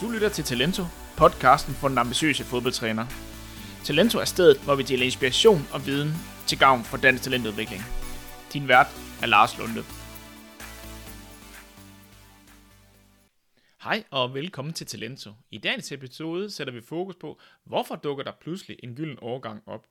Du lytter til Talento, podcasten for den ambitiøse fodboldtræner. Talento er stedet, hvor vi deler inspiration og viden til gavn for dansk talentudvikling. Din vært er Lars Lunde. Hej og velkommen til Talento. I dagens episode sætter vi fokus på, hvorfor dukker der pludselig en gylden overgang op.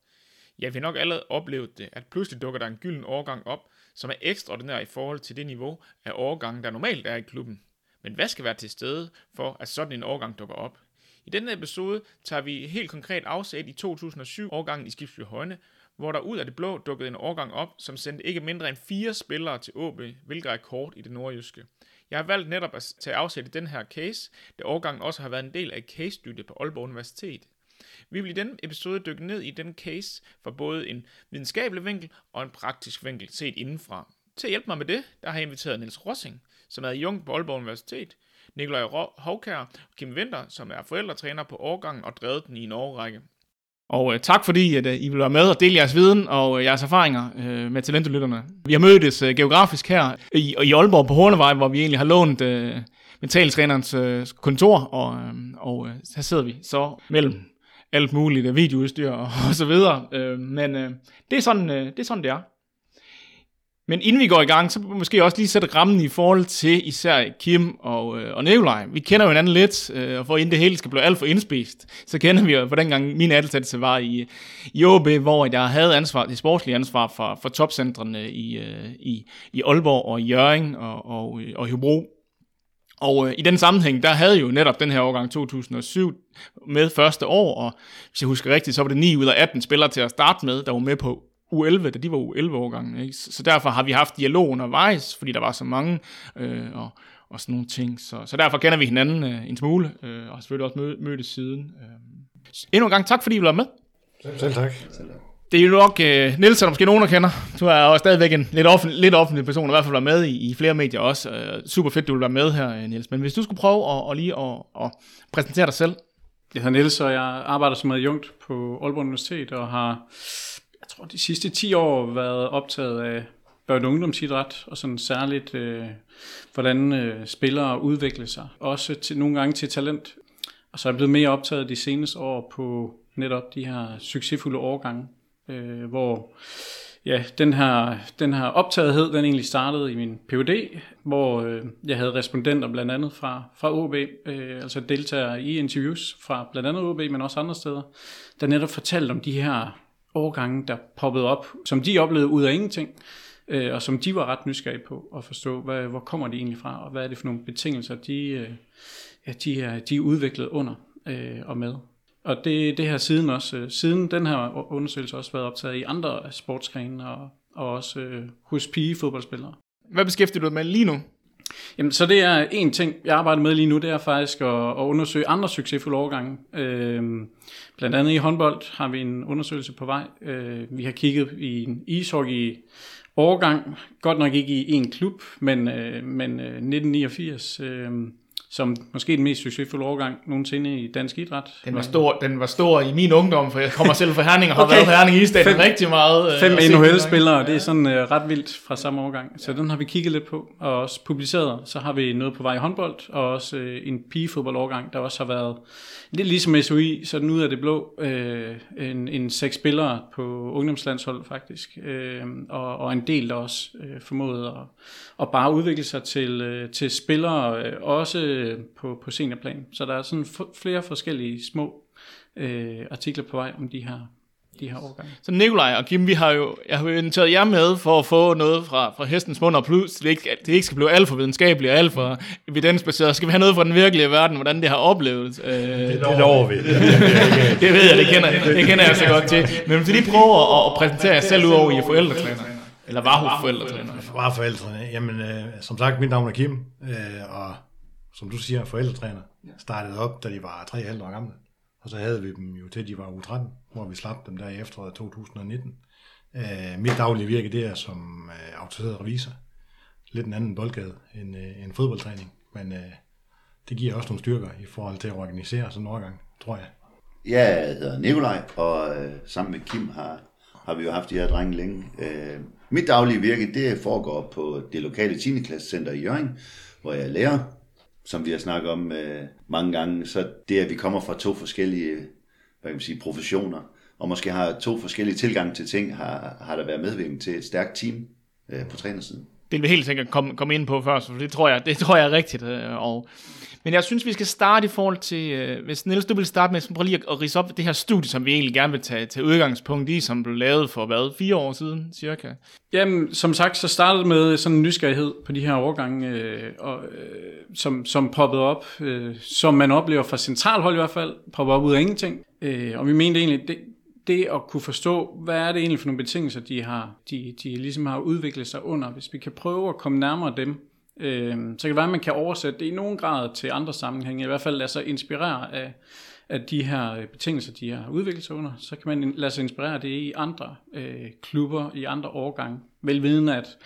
Ja, vi har nok allerede oplevet det, at pludselig dukker der en gylden overgang op, som er ekstraordinær i forhold til det niveau af overgangen, der normalt er i klubben. Men hvad skal være til stede for, at sådan en overgang dukker op? I denne episode tager vi helt konkret afsæt i 2007 årgangen i Skibsby Højne, hvor der ud af det blå dukkede en årgang op, som sendte ikke mindre end fire spillere til AB, hvilket er rekord i det nordjyske. Jeg har valgt netop at tage afsæt i den her case, da årgangen også har været en del af et case på Aalborg Universitet. Vi vil i denne episode dykke ned i den case fra både en videnskabelig vinkel og en praktisk vinkel set indenfra. Til at hjælpe mig med det, der har jeg inviteret Niels Rossing, som er jung på Aalborg Universitet, Nikolaj Hovkær og Kim Winter, som er forældretræner på årgangen og drevet den i en årrække. Og øh, tak fordi, at øh, I vil være med og dele jeres viden og øh, jeres erfaringer øh, med talentelytterne. Vi har mødtes øh, geografisk her i, i Aalborg på Hornevej, hvor vi egentlig har lånt øh, mentaltrænerens øh, kontor, og, øh, og øh, her sidder vi så mellem alt muligt øh, videoudstyr og, og så videre. Øh, men øh, det, er sådan, øh, det er sådan, det er. Men inden vi går i gang, så måske også lige sætte rammen i forhold til især Kim og, øh, og Nikolaj. Vi kender jo hinanden lidt, øh, og for inden det hele skal blive alt for indspist, så kender vi jo, hvordan gang min ansættelse var i, i OB, hvor jeg havde ansvar, det sportslige ansvar for, for topcentrene i, øh, i, i Aalborg og Jørgen og, og, øh, og Hybro. Og øh, i den sammenhæng, der havde jo netop den her årgang 2007 med første år, og hvis jeg husker rigtigt, så var det 9 ud af 18 spillere til at starte med, der var med på U11, da de var U11-årgangen. Ikke? Så derfor har vi haft dialog undervejs, fordi der var så mange, øh, og, og sådan nogle ting. Så, så derfor kender vi hinanden øh, en smule, øh, og selvfølgelig også mød, mødtes siden. Øh. Endnu en gang tak, fordi I var med. Selv, Selv tak. Det er jo nok, øh, Niels er måske nogen, der kender. Du er jo stadigvæk en lidt, offentlig, lidt offentlig person, og i hvert fald været med i, i flere medier også. Øh, super fedt, du vil være med her, øh, Niels. Men hvis du skulle prøve at, og lige at, at præsentere dig selv. Jeg hedder Niels, og jeg arbejder som adjunkt på Aalborg Universitet, og har tror, de sidste 10 år været optaget af børne- og ungdomsidræt, og sådan særligt, øh, hvordan øh, spillere udvikler sig. Også til, nogle gange til talent. Og så er jeg blevet mere optaget de seneste år på netop de her succesfulde årgange, øh, hvor ja, den her, den her optagethed, den egentlig startede i min PhD, hvor øh, jeg havde respondenter blandt andet fra, fra OB, øh, altså deltagere i interviews fra blandt andet OB, men også andre steder, der netop fortalte om de her årgange, der poppede op, som de oplevede ud af ingenting, øh, og som de var ret nysgerrige på at forstå, hvad, hvor kommer de egentlig fra, og hvad er det for nogle betingelser, de, øh, ja, de, er, de er udviklet under øh, og med. Og det, det har siden også, øh, siden den her undersøgelse også været optaget i andre sportsgrene og, og også øh, hos pigefodboldspillere. Hvad beskæftiger du dig med lige nu? Jamen, så det er en ting, jeg arbejder med lige nu, det er faktisk at, at undersøge andre succesfulde overgange. Øhm, blandt andet i håndbold har vi en undersøgelse på vej. Øh, vi har kigget i en ishockey årgang, godt nok ikke i en klub, men, øh, men øh, 1989. Øh, som måske den mest succesfulde overgang nogensinde i dansk idræt. Den var stor, den var stor i min ungdom, for jeg kommer selv fra Herning og har okay. været på Herning i stedet rigtig meget. Øh, fem NHL-spillere, ja. det er sådan uh, ret vildt fra samme overgang. Så ja. den har vi kigget lidt på, og også publiceret. Så har vi noget på vej i håndbold, og også uh, en pigefodbold-overgang, der også har været lidt ligesom SUI, sådan ud af det blå, uh, en, en seks spillere på ungdomslandshold faktisk, uh, og, og en del, der også uh, formåede at, at bare udvikle sig til, uh, til spillere, uh, også på, på seniorplan. Så der er sådan flere forskellige små øh, artikler på vej om de her de her årgange. Så Nikolaj og Kim, vi har jo, jeg har jo inviteret jer med for at få noget fra, fra hestens mund, og plus det ikke, det ikke skal blive alt for videnskabeligt og alt for evidensbaseret. Skal vi have noget fra den virkelige verden, hvordan det har oplevet? Øh, det lover vi. det ved jeg, det kender, det kender jeg så godt til. Men hvis vi lige prøver at, at præsentere jer selv ud over, I er forældretræner. Eller var hos forældretræner? Var forældretræner. Jamen, øh, som sagt, mit navn er Kim, øh, og som du siger, forældretræner, startede op, da de var 3,5 år gamle. Og så havde vi dem jo til, de var u 13, hvor vi slap dem der i efteråret 2019. Øh, mit daglige virke, det er som øh, autoriseret revisor. Lidt en anden boldgade end, øh, en fodboldtræning, men øh, det giver også nogle styrker i forhold til at organisere sådan en overgang, tror jeg. Jeg hedder Nikolaj, og øh, sammen med Kim har, har vi jo haft de her drenge længe. Øh, mit daglige virke, det foregår på det lokale 10. klasse center i Jørgen, hvor jeg er lærer som vi har snakket om øh, mange gange, så det, at vi kommer fra to forskellige hvad kan man sige, professioner, og måske har to forskellige tilgange til ting, har, har der været medvirkning til et stærkt team øh, på trænersiden. Det vil vi helt sikkert komme, komme ind på først, for det tror jeg, det tror jeg er rigtigt. Øh, og, men jeg synes, vi skal starte i forhold til, øh, hvis Niels, du vil starte med, prøv lige at rise op det her studie, som vi egentlig gerne vil tage til udgangspunkt i, som blev lavet for hvad, fire år siden cirka. Jamen, som sagt, så startede det med sådan en nysgerrighed på de her overgange, øh, og, øh, som, som poppede op, øh, som man oplever fra centralhold i hvert fald, poppede op ud af ingenting. Øh, og vi mente egentlig, det, det at kunne forstå, hvad er det egentlig for nogle betingelser, de har, de, de ligesom har udviklet sig under. Hvis vi kan prøve at komme nærmere dem, øh, så kan det være, at man kan oversætte det i nogen grad til andre sammenhænge. I hvert fald lade sig inspirere af, af de her øh, betingelser, de har udviklet sig under. Så kan man lade sig inspirere det i andre øh, klubber, i andre årgange. Velviden at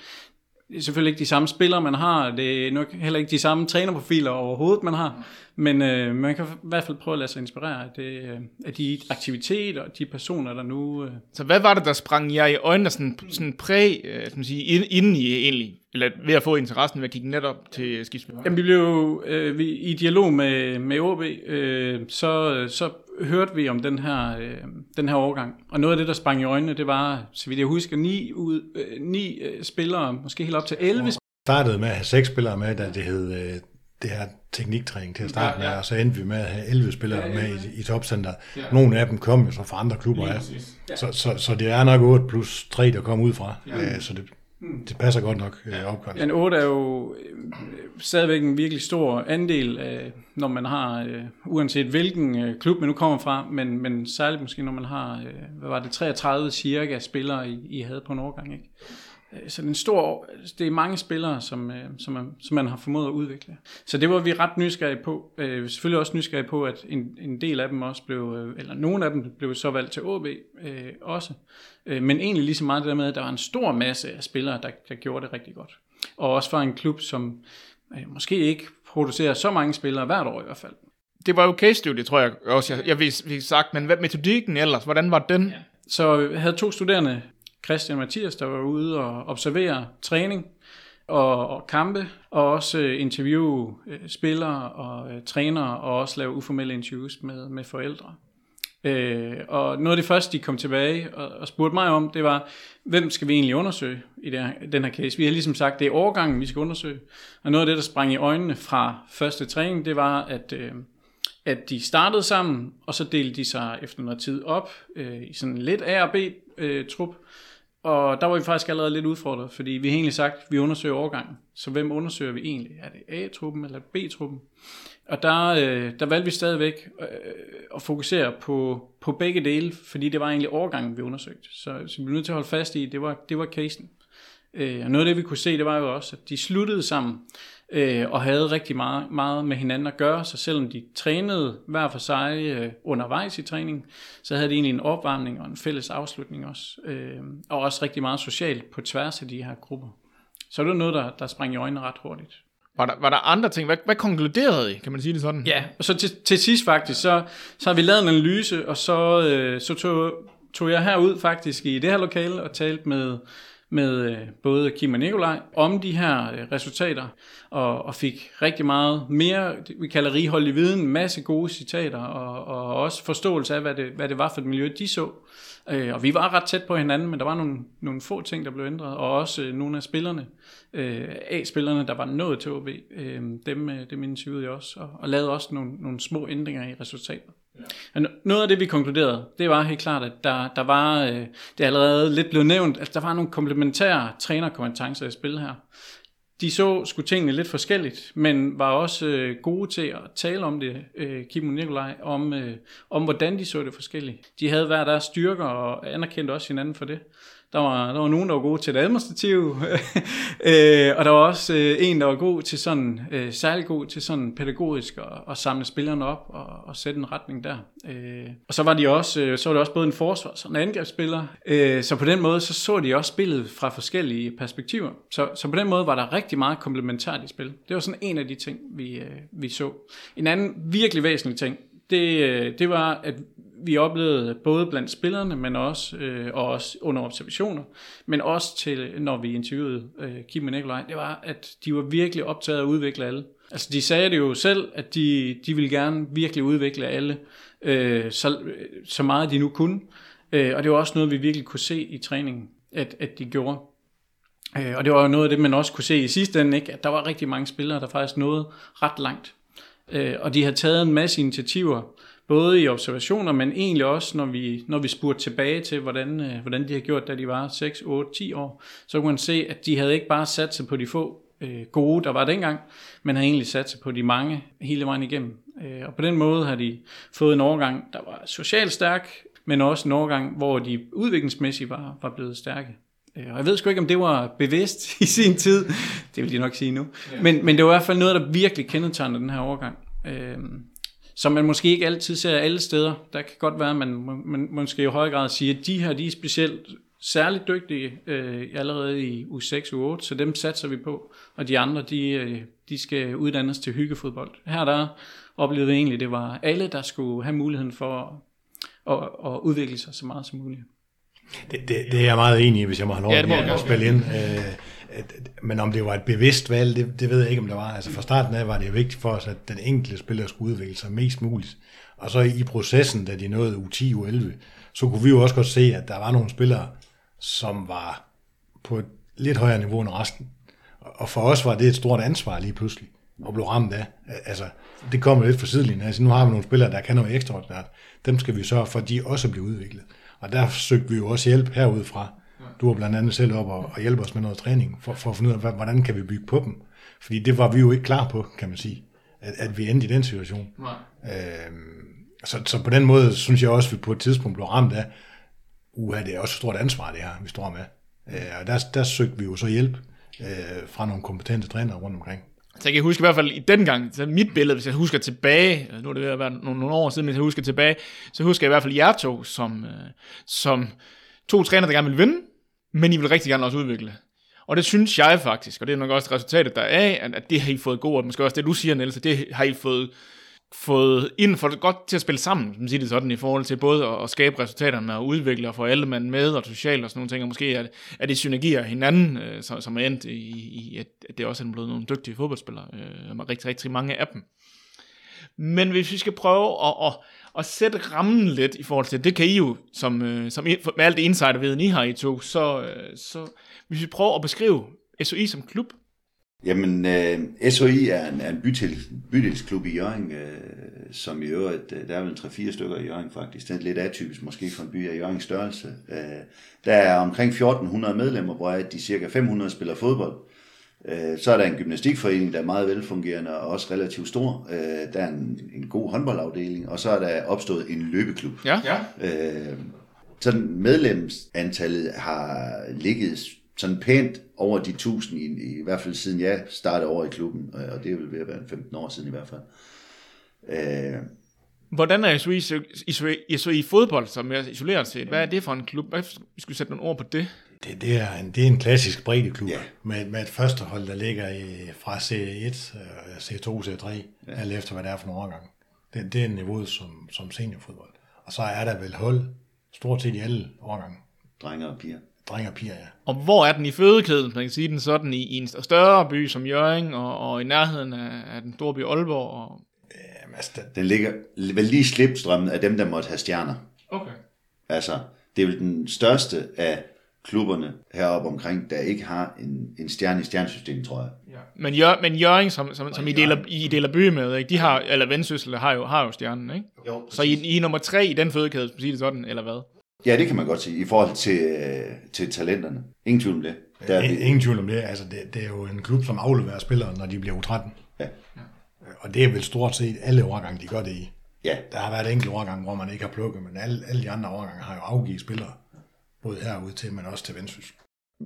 det er selvfølgelig ikke de samme spillere, man har. Det er nok heller ikke de samme trænerprofiler overhovedet, man har. Men øh, man kan i hvert fald prøve at lade sig inspirere af, det, øh, af de aktiviteter og de personer, der nu... Øh, Så hvad var det, der sprang jer i øjnene sådan, sådan præg, øh, skal man sige, ind, inden I egentlig, eller ved at få interessen ved at kigge netop til skibsspil? Jamen, vi blev øh, vi, i dialog med, med OB, øh, så, så hørte vi om den her, øh, den her overgang. Og noget af det, der sprang i øjnene, det var, så vidt jeg husker, ni, ud, øh, ni øh, spillere, måske helt op til 11 startede med at have seks spillere med, da det hed øh, det her tekniktræning til at starte Ja, ja. med, og så endte vi med at have 11 spillere med i, i topcenter. Nogle af dem kom jo så fra andre klubber af. Så, så, så det er nok 8 plus 3, der kom ud fra. Øh, så det, det passer godt nok øh, opgørelsen. En 8 er jo øh, stadigvæk en virkelig stor andel, af, når man har, øh, uanset hvilken øh, klub man nu kommer fra, men, men særligt måske, når man har, øh, hvad var det, 33 cirka spillere, I, I havde på en årgang, ikke? Øh, Så det er, en stor, det er mange spillere, som, øh, som, man, som man har formået at udvikle. Så det var vi ret nysgerrige på. Øh, selvfølgelig også nysgerrige på, at en, en del af dem også blev, øh, eller nogle af dem blev så valgt til AB øh, også. Øh, men egentlig lige så meget det der med, at der var en stor masse af spillere, der, der gjorde det rigtig godt. Og også fra en klub, som øh, måske ikke producerer så mange spillere hvert år i hvert fald. Det var jo case study, tror jeg også, jeg, jeg fik sagt, men hvad metodikken ellers, hvordan var den? Ja. Så jeg havde to studerende, Christian Mathias, der var ude og observere træning og, og kampe, og også øh, interviewe øh, spillere og øh, trænere, og også lave uformelle interviews med, med forældre. Øh, og noget af det første, de kom tilbage og, og spurgte mig om, det var, hvem skal vi egentlig undersøge i der, den her case? Vi har ligesom sagt, det er overgangen, vi skal undersøge. Og noget af det, der sprang i øjnene fra første træning, det var, at, øh, at de startede sammen, og så delte de sig efter noget tid op øh, i sådan lidt A- og B øh, trup. Og der var vi faktisk allerede lidt udfordret, fordi vi har egentlig sagt, at vi undersøger overgangen. Så hvem undersøger vi egentlig? Er det A-truppen eller B-truppen? Og der, øh, der valgte vi stadigvæk øh, at fokusere på, på begge dele, fordi det var egentlig overgangen, vi undersøgte. Så, så vi blev nødt til at holde fast i, det var, det var casen. Øh, og noget af det, vi kunne se, det var jo også, at de sluttede sammen øh, og havde rigtig meget, meget med hinanden at gøre. Så selvom de trænede hver for sig øh, undervejs i træningen, så havde de egentlig en opvarmning og en fælles afslutning også. Øh, og også rigtig meget socialt på tværs af de her grupper. Så det var noget, der, der sprang i øjnene ret hurtigt. Var der, var der andre ting? Hvad, hvad konkluderede I? Kan man sige det sådan? Ja, og så til, til sidst faktisk, så, så har vi lavet en analyse, og så, øh, så tog, tog jeg herud faktisk i det her lokale og talte med, med øh, både Kim og Nikolaj om de her øh, resultater, og, og fik rigtig meget mere, vi kalder righoldig viden, en masse gode citater, og, og også forståelse af, hvad det, hvad det var for et miljø, de så. Øh, og vi var ret tæt på hinanden, men der var nogle, nogle få ting, der blev ændret, og også øh, nogle af spillerne, øh, A-spillerne, der var nået til OB, øh, dem, øh, dem interviewede jeg også, og, og lavede også nogle, nogle små ændringer i resultatet. Ja. noget af det, vi konkluderede, det var helt klart, at der, der var, øh, det er allerede lidt blevet nævnt, at der var nogle komplementære trænerkompetencer i spil her. De så skulle tingene lidt forskelligt, men var også øh, gode til at tale om det, øh, Kim og Nikolaj, om, øh, om hvordan de så det forskelligt. De havde hver deres styrker og anerkendte også hinanden for det. Der var, der var nogen, der var gode til det administrative, øh, og der var også øh, en, der var god til sådan, øh, særlig god til sådan pædagogisk at, at samle spillerne op og, og sætte en retning der. Øh, og så var de også, øh, så var det også både en forsvars- og en angrebsspiller, øh, så på den måde så så de også spillet fra forskellige perspektiver. Så, så på den måde var der rigtig meget komplementært i spil. Det var sådan en af de ting, vi, øh, vi så. En anden virkelig væsentlig ting, det, øh, det var, at vi oplevede både blandt spillerne, men også, øh, og også under observationer, men også til, når vi interviewede øh, Kim og Nikolaj, det var, at de var virkelig optaget af at udvikle alle. Altså, de sagde det jo selv, at de, de ville gerne virkelig udvikle alle, øh, så, så meget de nu kunne. Øh, og det var også noget, vi virkelig kunne se i træningen, at, at de gjorde. Øh, og det var jo noget af det, man også kunne se i sidste ende, ikke? at der var rigtig mange spillere, der faktisk nåede ret langt. Øh, og de har taget en masse initiativer, både i observationer, men egentlig også, når vi, når vi spurgte tilbage til, hvordan, øh, hvordan de har gjort, da de var 6, 8, 10 år, så kunne man se, at de havde ikke bare sat sig på de få øh, gode, der var dengang, men har egentlig sat sig på de mange hele vejen igennem. Øh, og på den måde har de fået en overgang, der var socialt stærk, men også en overgang, hvor de udviklingsmæssigt var, var blevet stærke. Øh, og jeg ved sgu ikke, om det var bevidst i sin tid. Det vil de nok sige nu. Ja. Men, men det var i hvert fald noget, der virkelig kendetegner den her overgang. Øh, som man måske ikke altid ser alle steder. Der kan godt være, at man, man måske i høj grad siger, at de her de er specielt særligt dygtige øh, allerede i u 6 u 8, så dem satser vi på. Og de andre, de, øh, de skal uddannes til hyggefodbold. Her der oplevede vi egentlig, at det var alle, der skulle have muligheden for at, at, at udvikle sig så meget som muligt. Det, det, det er jeg meget enig i, hvis jeg må have lov ja, at spille ind. Øh, men om det var et bevidst valg, det, det ved jeg ikke, om det var. Altså fra starten af var det vigtigt for os, at den enkelte spiller skulle udvikle sig mest muligt. Og så i processen, da de nåede U10, U11, så kunne vi jo også godt se, at der var nogle spillere, som var på et lidt højere niveau end resten. Og for os var det et stort ansvar lige pludselig og blev ramt af. Altså, det kommer lidt for sidelinjen. Altså, nu har vi nogle spillere, der kan noget ekstraordinært. Dem skal vi sørge for, at de også bliver udviklet. Og der søgte vi jo også hjælp herudfra. Du var blandt andet selv op og, og hjælpe os med noget træning, for, for at finde ud af, hvordan kan vi bygge på dem. Fordi det var vi jo ikke klar på, kan man sige, at, at vi endte i den situation. Nej. Øhm, så, så på den måde synes jeg også, at vi på et tidspunkt blev ramt af, uha, det er også et stort ansvar, det her, vi står med. Øh, og der, der søgte vi jo så hjælp øh, fra nogle kompetente trænere rundt omkring. Så jeg kan huske i hvert fald i den gang, så mit billede, hvis jeg husker tilbage, nu er det ved at være nogle, nogle år siden, hvis jeg husker tilbage, så husker jeg i hvert fald jer to, som, øh, som to træner, der gerne vil vinde, men I vil rigtig gerne også udvikle. Og det synes jeg faktisk, og det er nok også resultatet der af, at, det har I fået god, og måske også det du siger, Niels, det har I fået fået ind for det godt til at spille sammen, som siger det sådan, i forhold til både at, at skabe resultater med at udvikle og få alle mand med og socialt og sådan nogle ting, og måske er det, er det synergier hinanden, øh, som, som er endt i, i at, at det også er blevet nogle dygtige fodboldspillere, øh, rigtig, rigtig mange af dem. Men hvis vi skal prøve at, at, at sætte rammen lidt i forhold til, det kan I jo, som, øh, som med alt det insiderviden I har i to, så, øh, så hvis vi prøver at beskrive SOI som klub, Jamen, øh, SOI er en, er en bytil, bydelsklub i Jørgen, øh, som i øvrigt, øh, der er vel 3-4 stykker i Jørgen faktisk. Det er lidt atypisk måske for en by af Jørgens størrelse. Øh, der er omkring 1400 medlemmer, hvor de cirka 500 spiller fodbold. Øh, så er der en gymnastikforening, der er meget velfungerende og også relativt stor. Øh, der er en, en god håndboldafdeling, og så er der opstået en løbeklub. Ja. ja. Øh, så medlemsantallet har ligget sådan pænt over de tusind, i, i hvert fald siden jeg startede over i klubben, og det er vel ved at være 15 år siden i hvert fald. Øh, Hvordan er SOI, SOI, SOI fodbold, som er isoleret set? Hvad er det for en klub? Hvad, vi skulle sætte nogle ord på det. Det, det, er, en, det er en klassisk breddeklub ja. med, med et første hold, der ligger i, fra C1, C2, C3, ja. alt efter hvad det er for nogle årgang. Det, det er niveauet som, som seniorfodbold. Og så er der vel hold stort set i alle årgange. Drenge og piger drenge og piger, ja. Og hvor er den i fødekæden, man kan sige den sådan, i, i en større by som Jørgen, og, og i nærheden af, af den store by Aalborg? Og... Jamen, altså, den... den ligger vel lige slipstrømmen af dem, der måtte have stjerner. Okay. Altså, det er vel den største af klubberne heroppe omkring, der ikke har en, en stjerne i stjernesystemet, tror jeg. Ja. Men, Jør, men Jørgen, som, som, som I, deler, I deler by med, ikke? de har, eller Vendsyssel har jo, har jo stjernen, ikke? Jo, Så I, I er nummer tre i den fødekæde, skal sige det sådan, eller hvad? Ja, det kan man godt sige, i forhold til, øh, til talenterne. Ingen tvivl om det. Der er ingen, ingen tvivl om det. Altså, det. Det er jo en klub, som afleverer spillere, når de bliver U13. Ja. Og det er vel stort set alle årgange, de gør det i. Ja. Der har været enkelte årgange, hvor man ikke har plukket, men alle, alle de andre årgange har jo afgivet spillere. Både herude til, men også til Vendsyssel.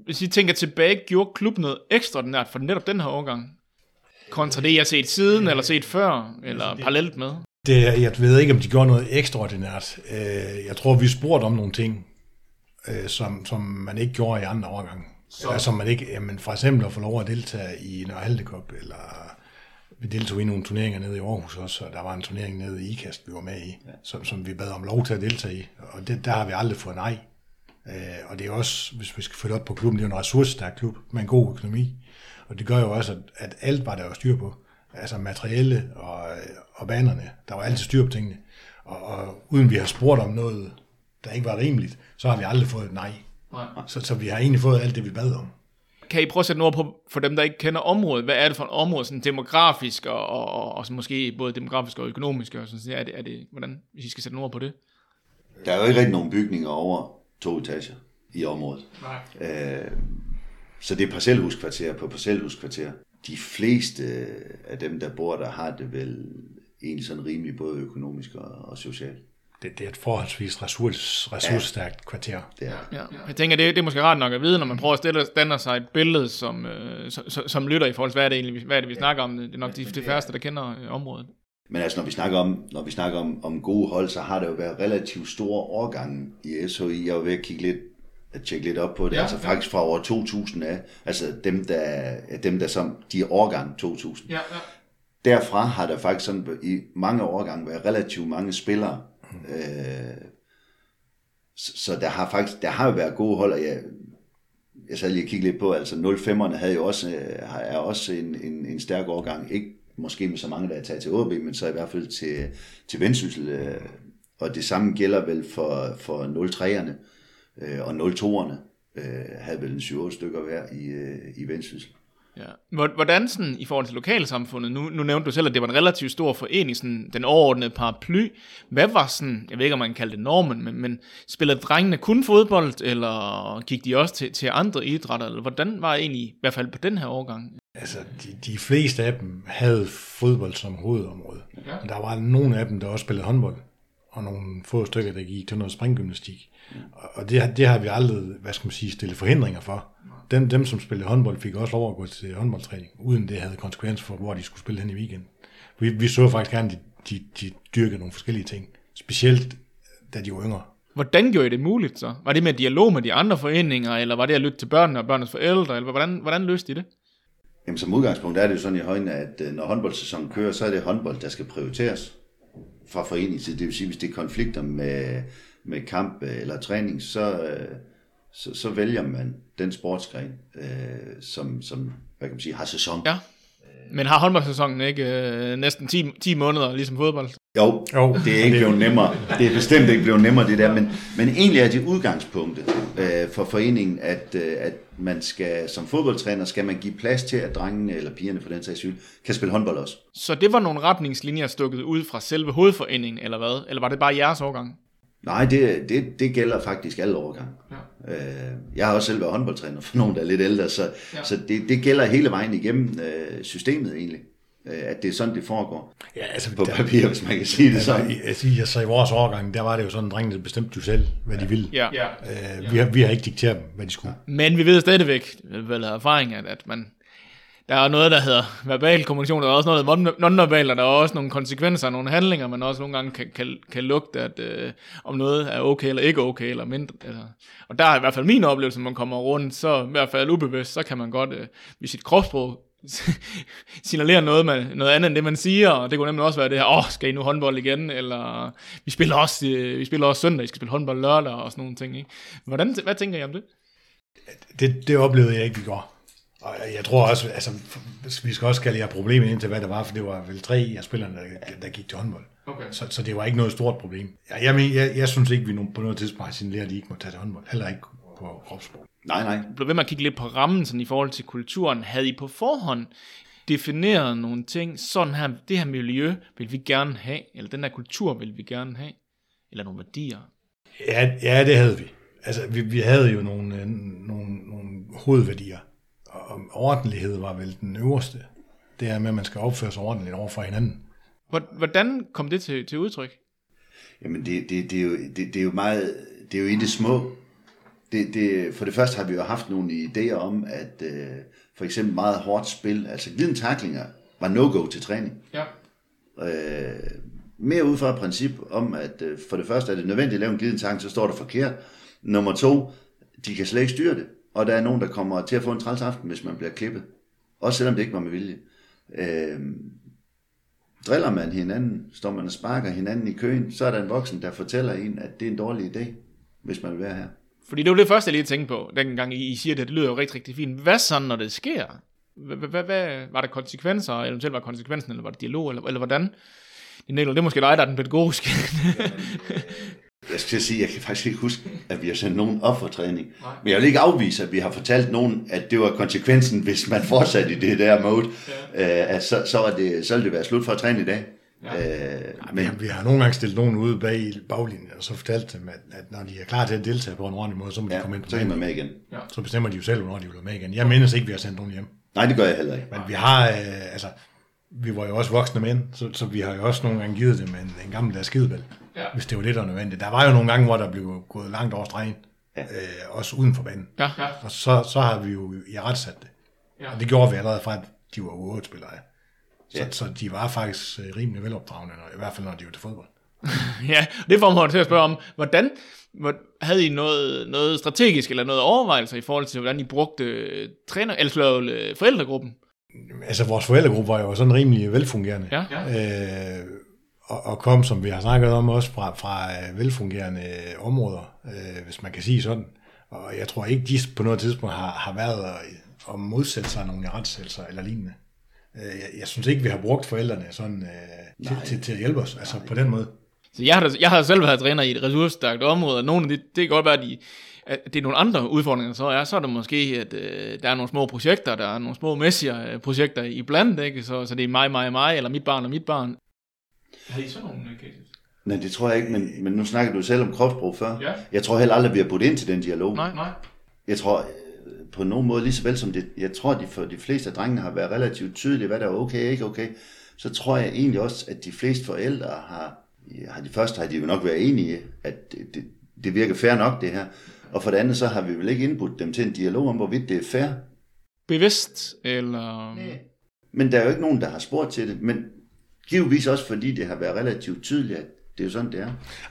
Hvis I tænker tilbage, gjorde klubben noget ekstraordinært for netop den her årgang? Kontra det, jeg har set siden, eller set før, eller altså, parallelt med? Det, jeg ved ikke, om de gjorde noget ekstraordinært. Øh, jeg tror, vi spurgte om nogle ting, øh, som, som man ikke gjorde i andre overgange. Så. Eller som man ikke, jamen for eksempel at få lov at deltage i Nørre Cup, eller vi deltog i nogle turneringer nede i Aarhus også, og der var en turnering nede i IKAST, vi var med i, ja. som, som vi bad om lov til at deltage i, og det, der har vi aldrig fået nej. Øh, og det er også, hvis vi skal følge op på klubben, det er en ressourcestærk klub med en god økonomi, og det gør jo også, at, at alt var der jo styr på. altså materielle og, og banerne. Der var altid styr på tingene. Og, og uden vi har spurgt om noget, der ikke var rimeligt, så har vi aldrig fået et nej. Nej. Så, så vi har egentlig fået alt det, vi bad om. Kan I prøve at sætte noget på, for dem, der ikke kender området? Hvad er det for et område, sådan demografisk, og, og, og, og måske både demografisk og økonomisk? Og sådan, er det, er det, hvordan, hvis I skal sætte noget på det? Der er jo ikke rigtig nogen bygninger over to etager i området. Nej. Øh, så det er parcelhuskvarter på parcelhuskvarter. De fleste af dem, der bor der, har det vel egentlig sådan rimelig både økonomisk og, og socialt. Det, det er et forholdsvis ressource, ressourcestærkt kvarter. Det er. Ja. Jeg tænker, det, det er måske rart nok at vide, når man prøver at stille, danne sig et billede som, øh, som, som lytter i forhold til, hvad er det egentlig, hvad er det, vi snakker om. Det er nok de, de færreste, der kender øh, området. Men altså, når vi snakker om, når vi snakker om, om gode hold, så har der jo været relativt store årgange i SHI. Jeg var ved at kigge lidt, at tjekke lidt op på det. Ja, altså faktisk fra år 2000 af, altså dem, der, dem, der som, de er årgang 2000. Ja, ja. Derfra har der faktisk sådan i mange årgange været relativt mange spillere. Øh, så, der har faktisk, der har jo været gode hold, og jeg, jeg sad lige og kiggede lidt på, altså 05'erne havde jo også, øh, er også en, en, en stærk årgang. Ikke måske med så mange, der er taget til OB, men så i hvert fald til, til Vendsyssel. Øh, og det samme gælder vel for, for 03'erne øh, og 02'erne. Øh, havde vel en 7 stykker hver i, øh, i Vendsyssel. Ja. Hvordan sådan, i forhold til lokalsamfundet, nu, nu nævnte du selv, at det var en relativt stor forening, sådan den overordnede paraply. Hvad var sådan, jeg ved ikke, om man kan kalde det normen, men, men spillede drengene kun fodbold, eller gik de også til, til andre idrætter, eller hvordan var det egentlig, i hvert fald på den her årgang? Altså, de, de fleste af dem havde fodbold som hovedområde. Ja. Men der var nogle af dem, der også spillede håndbold, og nogle få stykker, der gik til noget springgymnastik. Og, og det, har- det har vi aldrig, hvad skal man sige, stillet forhindringer for. Dem, dem, som spillede håndbold, fik også lov at gå til håndboldtræning, uden det havde konsekvenser for, hvor de skulle spille hen i weekenden. Vi, vi så faktisk gerne, at de, de, de dyrkede nogle forskellige ting. Specielt, da de var yngre. Hvordan gjorde I det muligt så? Var det med dialog med de andre foreninger, eller var det at lytte til børnene og børnenes forældre, eller hvordan, hvordan løste I det? Jamen som udgangspunkt er det jo sådan i højden, at øh, når håndboldsæsonen kører, så er det håndbold, der skal prioriteres fra foreningens side. Det vil sige, hvis det er konflikter med, med kamp øh, eller træning, så, øh, så, så vælger man den sportsgren, øh, som, som hvad kan man sige, har sæson. Ja. Men har håndboldsæsonen ikke øh, næsten 10, 10 måneder, ligesom fodbold? Jo, Jo. det er ikke blevet nemmere. Det er bestemt ikke blevet nemmere, det der. Men, men egentlig er det udgangspunktet øh, for foreningen, at, øh, at man skal, som fodboldtræner, skal man give plads til, at drengene, eller pigerne for den sags skyld, kan spille håndbold også. Så det var nogle retningslinjer stukket ud fra selve hovedforeningen, eller hvad? Eller var det bare jeres årgang? Nej, det, det, det gælder faktisk alle årgange. Ja. Øh, jeg har også selv været håndboldtræner for nogen, der er lidt ældre, så, ja. så det, det gælder hele vejen igennem øh, systemet egentlig. Øh, at det er sådan, det foregår Ja, altså, på papir, hvis man kan sige det Altså, sådan. i, altså, i- altså, i vores årgang, der var det jo sådan, at drengene bestemte jo selv, hvad de ville. Ja. ja. Øh, vi, har, vi har ikke dikteret dem, hvad de skulle. Men vi ved stadigvæk, vel af erfaring, at, at man, der er noget, der hedder verbal kommunikation, der er også noget non- nonverbal, og der er også nogle konsekvenser nogle handlinger, man også nogle gange kan, kan, kan lugte, at øh, om noget er okay eller ikke okay, eller mindre. Eller. Og der er i hvert fald min oplevelse, når man kommer rundt, så i hvert fald ubevidst, så kan man godt, øh, ved sit kropssprog signalere noget, man, noget andet end det, man siger, og det kunne nemlig også være det her, åh, oh, skal I nu håndbold igen, eller vi spiller også, øh, vi spiller også søndag, I skal spille håndbold lørdag, og sådan nogle ting, ikke? Hvordan, hvad tænker I om det? Det, det oplevede jeg ikke, vi går. Og jeg tror også, altså, vi skal også kalde jer problemet ind til, hvad der var, for det var vel tre af spillerne, der, der gik til håndbold. Okay. Så, så det var ikke noget stort problem. Jeg, jeg, men, jeg, jeg synes ikke, vi på noget tidspunkt har signaleret, at de ikke må tage til håndbold. Heller ikke på kropssprog. Nej, nej. blev ved med at kigge lidt på rammen sådan i forhold til kulturen. Havde I på forhånd defineret nogle ting, sådan her, det her miljø vil vi gerne have, eller den her kultur vil vi gerne have, eller nogle værdier? Ja, ja det havde vi. Altså, vi, vi havde jo nogle, øh, nogle, nogle hovedværdier, og ordentlighed var vel den øverste. Det er med, at man skal opføre sig ordentligt over for hinanden. Hvor- Hvordan kom det til, til udtryk? Jamen, det, det, det, er jo, det, det er jo meget, det er jo i det små. Det, det, for det første har vi jo haft nogle idéer om, at øh, for eksempel meget hårdt spil, altså glidende taklinger, var no-go til træning. Ja. Øh, mere ud fra et princip om, at øh, for det første er det nødvendigt at lave en glidende tackling, så står der forkert. Nummer to, de kan slet ikke styre det. Og der er nogen, der kommer til at få en træls aften, hvis man bliver klippet. Også selvom det ikke var med vilje. Øh, driller man hinanden, står man og sparker hinanden i køen, så er der en voksen, der fortæller en, at det er en dårlig idé, hvis man vil være her. Fordi det var det første, jeg lige tænkte på, dengang I I siger det, det lyder jo rigtig, rigtig fint. Hvad så, når det sker? Hvad, var der konsekvenser, eller eventuelt var konsekvensen, eller var det dialog, eller, eller hvordan? Det er måske dig, der er den pædagogiske. Jeg skal sige, jeg kan faktisk ikke huske, at vi har sendt nogen op for træning. Men jeg vil ikke afvise, at vi har fortalt nogen, at det var konsekvensen, hvis man fortsatte i det der mode. Ja. Uh, at så, så, var det, så ville det være slut for at træne i dag. Ja. Uh, men vi har nogle gange stillet nogen ude bag i baglinjen, og så fortalt dem, at, at når de er klar til at deltage på en ordentlig måde, så må de ja, komme ind på så kan man med igen. Ja. Så bestemmer de jo selv, hvornår de vil med igen. Jeg mindes ikke, vi har sendt nogen hjem. Nej, det gør jeg heller ikke. Men vi har, øh, altså, vi var jo også voksne mænd, så, så vi har jo også nogle gange givet dem en, en gammel der skidebæl, ja. hvis det var det, der var nødvendigt. Der var jo nogle gange, hvor der blev gået langt over stregen, ja. øh, også uden for banen. Ja, ja. Og så, så har vi jo i retsat det. Ja. Og det gjorde vi allerede fra, at de var ude spillere så, ja. så de var faktisk øh, rimelig velopdragende, i hvert fald når de var til fodbold. ja, det får mig til at spørge om, hvordan havde I noget, noget strategisk eller noget overvejelser i forhold til, hvordan I brugte øh, træner, eller øh, forældregruppen? Altså, vores forældregruppe var jo sådan rimelig velfungerende. Ja. Øh, og, og kom, som vi har snakket om, også fra, fra velfungerende områder, øh, hvis man kan sige sådan. Og jeg tror ikke, de på noget tidspunkt har, har været at, at modsætte sig nogle retssættelser eller lignende. Øh, jeg, jeg synes ikke, vi har brugt forældrene sådan, øh, til, til, til at hjælpe os, altså Nej. på den måde. Så jeg har, jeg har selv været træner i et ressourcestærkt område, og nogle af de, det kan godt være, at, de, at det er nogle andre udfordringer, så er, så er det måske, at øh, der er nogle små projekter, der er nogle små messier projekter i blandt, ikke? Så, så det er mig, mig, mig, eller mit barn og mit barn. Har I sådan nogle cases? Nej, det tror jeg ikke, men, men nu snakker du selv om kropsprog før. Ja. Jeg tror heller aldrig, at vi har budt ind til den dialog. Nej, nej. Jeg tror, på nogen måde, lige så vel som det, jeg tror, de for de fleste af drengene har været relativt tydelige, hvad der er okay og ikke okay, så tror jeg egentlig også, at de fleste forældre har, har de første har de jo nok været enige, at det, det, det virker fair nok det her. Og for det andet, så har vi vel ikke indbudt dem til en dialog om, hvorvidt det er fair. Bevidst, eller... Nej. Men der er jo ikke nogen, der har spurgt til det, men givetvis også fordi det har været relativt tydeligt, at det er jo sådan, det er.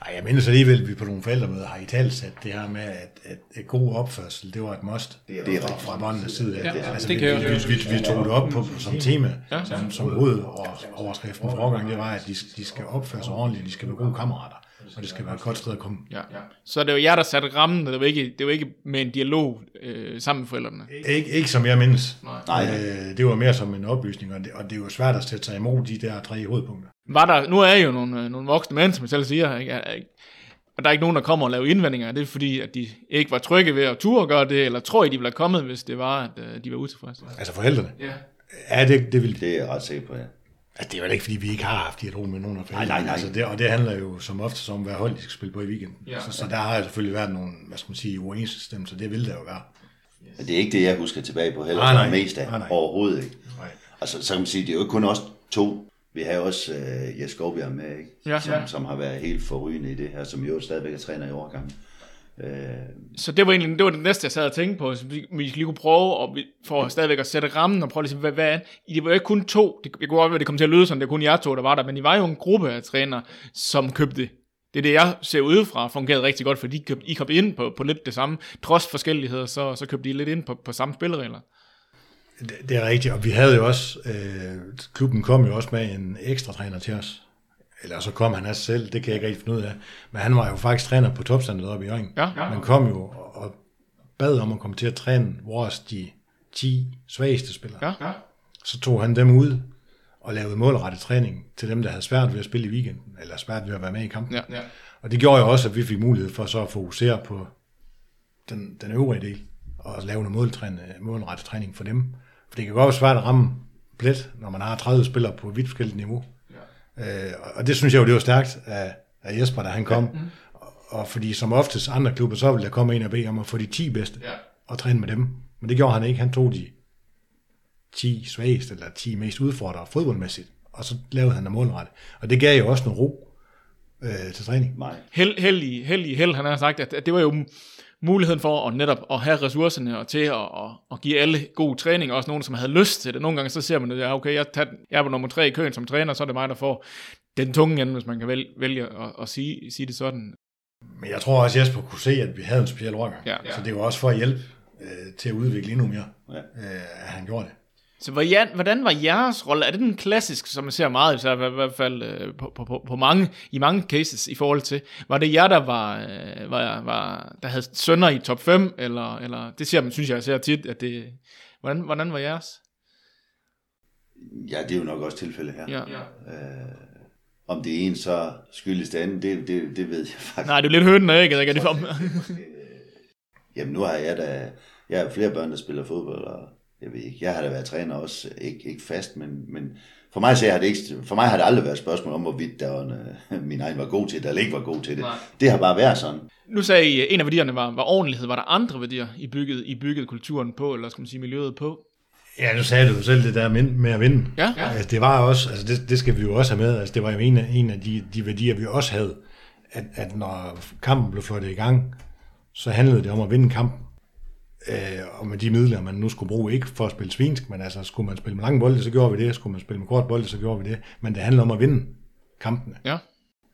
Ej, jeg mindes alligevel, at vi på nogle forældremøder har i talsat det her med, at, at, at god opførsel, det var et must. Det er, fra, fra båndenes side. Ja, ja, altså, det vi, vi, vi, vi, vi, tog det op på, som tema, ja, som, som hovedoverskriften for årgang, det var, at de, de skal opføre sig ordentligt, de skal være gode kammerater og det skal være et godt sted at komme. Ja. ja. Så det var jer, der satte rammen, det var ikke, det var ikke med en dialog øh, sammen med forældrene? Ikke, ikke som jeg mindes. Nej. Øh, det var mere som en oplysning, og det, og det er jo svært at sætte sig imod de der tre hovedpunkter. Var der, nu er I jo nogle, øh, nogle voksne mænd, som jeg selv siger, ikke? og der er ikke nogen, der kommer og laver indvendinger. Er det fordi, at de ikke var trygge ved at ture gøre det, eller tror I, de ville have kommet, hvis det var, at øh, de var utilfredse? Altså forældrene? Ja. Ja, det, det vil Det er jeg ret sikker på, ja. Altså, det er jo ikke, fordi vi ikke har haft dialog med nogen af forældrene. Nej, nej, nej. Altså, det, og det handler jo som ofte om, hvad hold de skal spille på i weekenden. Ja, så, så der har selvfølgelig været nogle, hvad skal man sige, uoverensstemmelser. Det vil der jo være. Yes. Det er ikke det, jeg husker tilbage på heller. Nej, nej. Mest af. Nej, nej. Overhovedet ikke. Nej. Altså, så kan man sige, det er jo ikke kun os to. Vi har også uh, Jes Skovbjerg med, ikke? Ja, som, ja. som har været helt forrygende i det her, som jo stadigvæk er træner i overgangen. Øh, så det var egentlig det, var det næste, jeg sad og tænkte på. Så vi, vi lige kunne prøve og vi, for stadigvæk at sætte rammen og prøve at sige, hvad, hvad er det? var jo ikke kun to. Det, jeg kunne godt være, det kom til at lyde som, det er kun jer to, der var der. Men I var jo en gruppe af trænere, som købte det er det, jeg ser udefra, fungerede rigtig godt, fordi I købte, I kom ind på, på lidt det samme. Trods forskelligheder, så, så købte I lidt ind på, på samme spilleregler. Det, det er rigtigt, og vi havde jo også, øh, klubben kom jo også med en ekstra træner til os, eller så kom han også selv, det kan jeg ikke rigtig finde ud af. Men han var jo faktisk træner på topstandet oppe i Jørgen. Ja, ja. Man kom jo og bad om at komme til at træne vores de 10 svageste spillere. Ja, ja. Så tog han dem ud og lavede målrettet træning til dem, der havde svært ved at spille i weekenden, eller svært ved at være med i kampen. Ja, ja. Og det gjorde jo også, at vi fik mulighed for så at fokusere på den, den øvrige del, og lave noget målrettet træning for dem. For det kan godt være svært at ramme plet, når man har 30 spillere på vidt forskelligt niveau. Øh, og det synes jeg jo, det var stærkt af, af Jesper, da han kom. Ja. Mm. Og fordi som oftest andre klubber, så ville der komme en og bede om at få de 10 bedste ja. og træne med dem. Men det gjorde han ikke. Han tog de 10 svageste, eller 10 mest udfordrere fodboldmæssigt, og så lavede han der målret. Og det gav jo også noget ro øh, til træning. Nej. Held, held, i, held han har sagt, at, at det var jo muligheden for at netop at have ressourcerne og til at, at, at give alle god træning, også nogen, som havde lyst til det. Nogle gange så ser man, at ja, okay, jeg, tager, jeg er på nummer tre i køen som træner, så er det mig, der får den tunge ende, hvis man kan vælge, vælge at, at sige, sige det sådan. Men jeg tror også, at Jesper kunne se, at vi havde en speciel overgang. Ja. Så det var også for at hjælpe øh, til at udvikle endnu mere, ja. øh, at han gjorde det. Så hvordan var jeres rolle? Er det den klassiske, som man ser meget, i hvert fald øh, på, på, på, på mange, i mange cases i forhold til? Var det jer, der var, øh, var, var der havde sønner i top 5, eller, eller det ser man, synes jeg, jeg ser tit, at det, hvordan, hvordan var jeres? Ja, det er jo nok også tilfældet her. Ja. Om det ene så skyldes det andet, det, det, det ved jeg faktisk. Nej, det er lidt ægget, ikke? Er det for? Jamen nu har jeg da, jeg har flere børn, der spiller fodbold, og jeg ved ikke, jeg har da været træner også, ikke, ikke fast, men, men for mig, så har det ikke, for mig har det aldrig været et spørgsmål om, hvorvidt der var en, øh, min egen var god til det, eller ikke var god til det. Nej. Det har bare været sådan. Nu sagde I, en af værdierne var, var ordentlighed. Var der andre værdier, I byggede, I byggede kulturen på, eller skal man sige miljøet på? Ja, nu sagde du jo selv det der med, med at vinde. Ja. Altså, det var også, altså det, det skal vi jo også have med, altså det var jo en af, en af de, de værdier, vi også havde, at, at når kampen blev flottet i gang, så handlede det om at vinde kampen. Øh, og med de midler, man nu skulle bruge, ikke for at spille svinsk, men altså skulle man spille med lange bolde, så gjorde vi det, skulle man spille med kort bolde, så gjorde vi det, men det handler om at vinde kampene. Ja.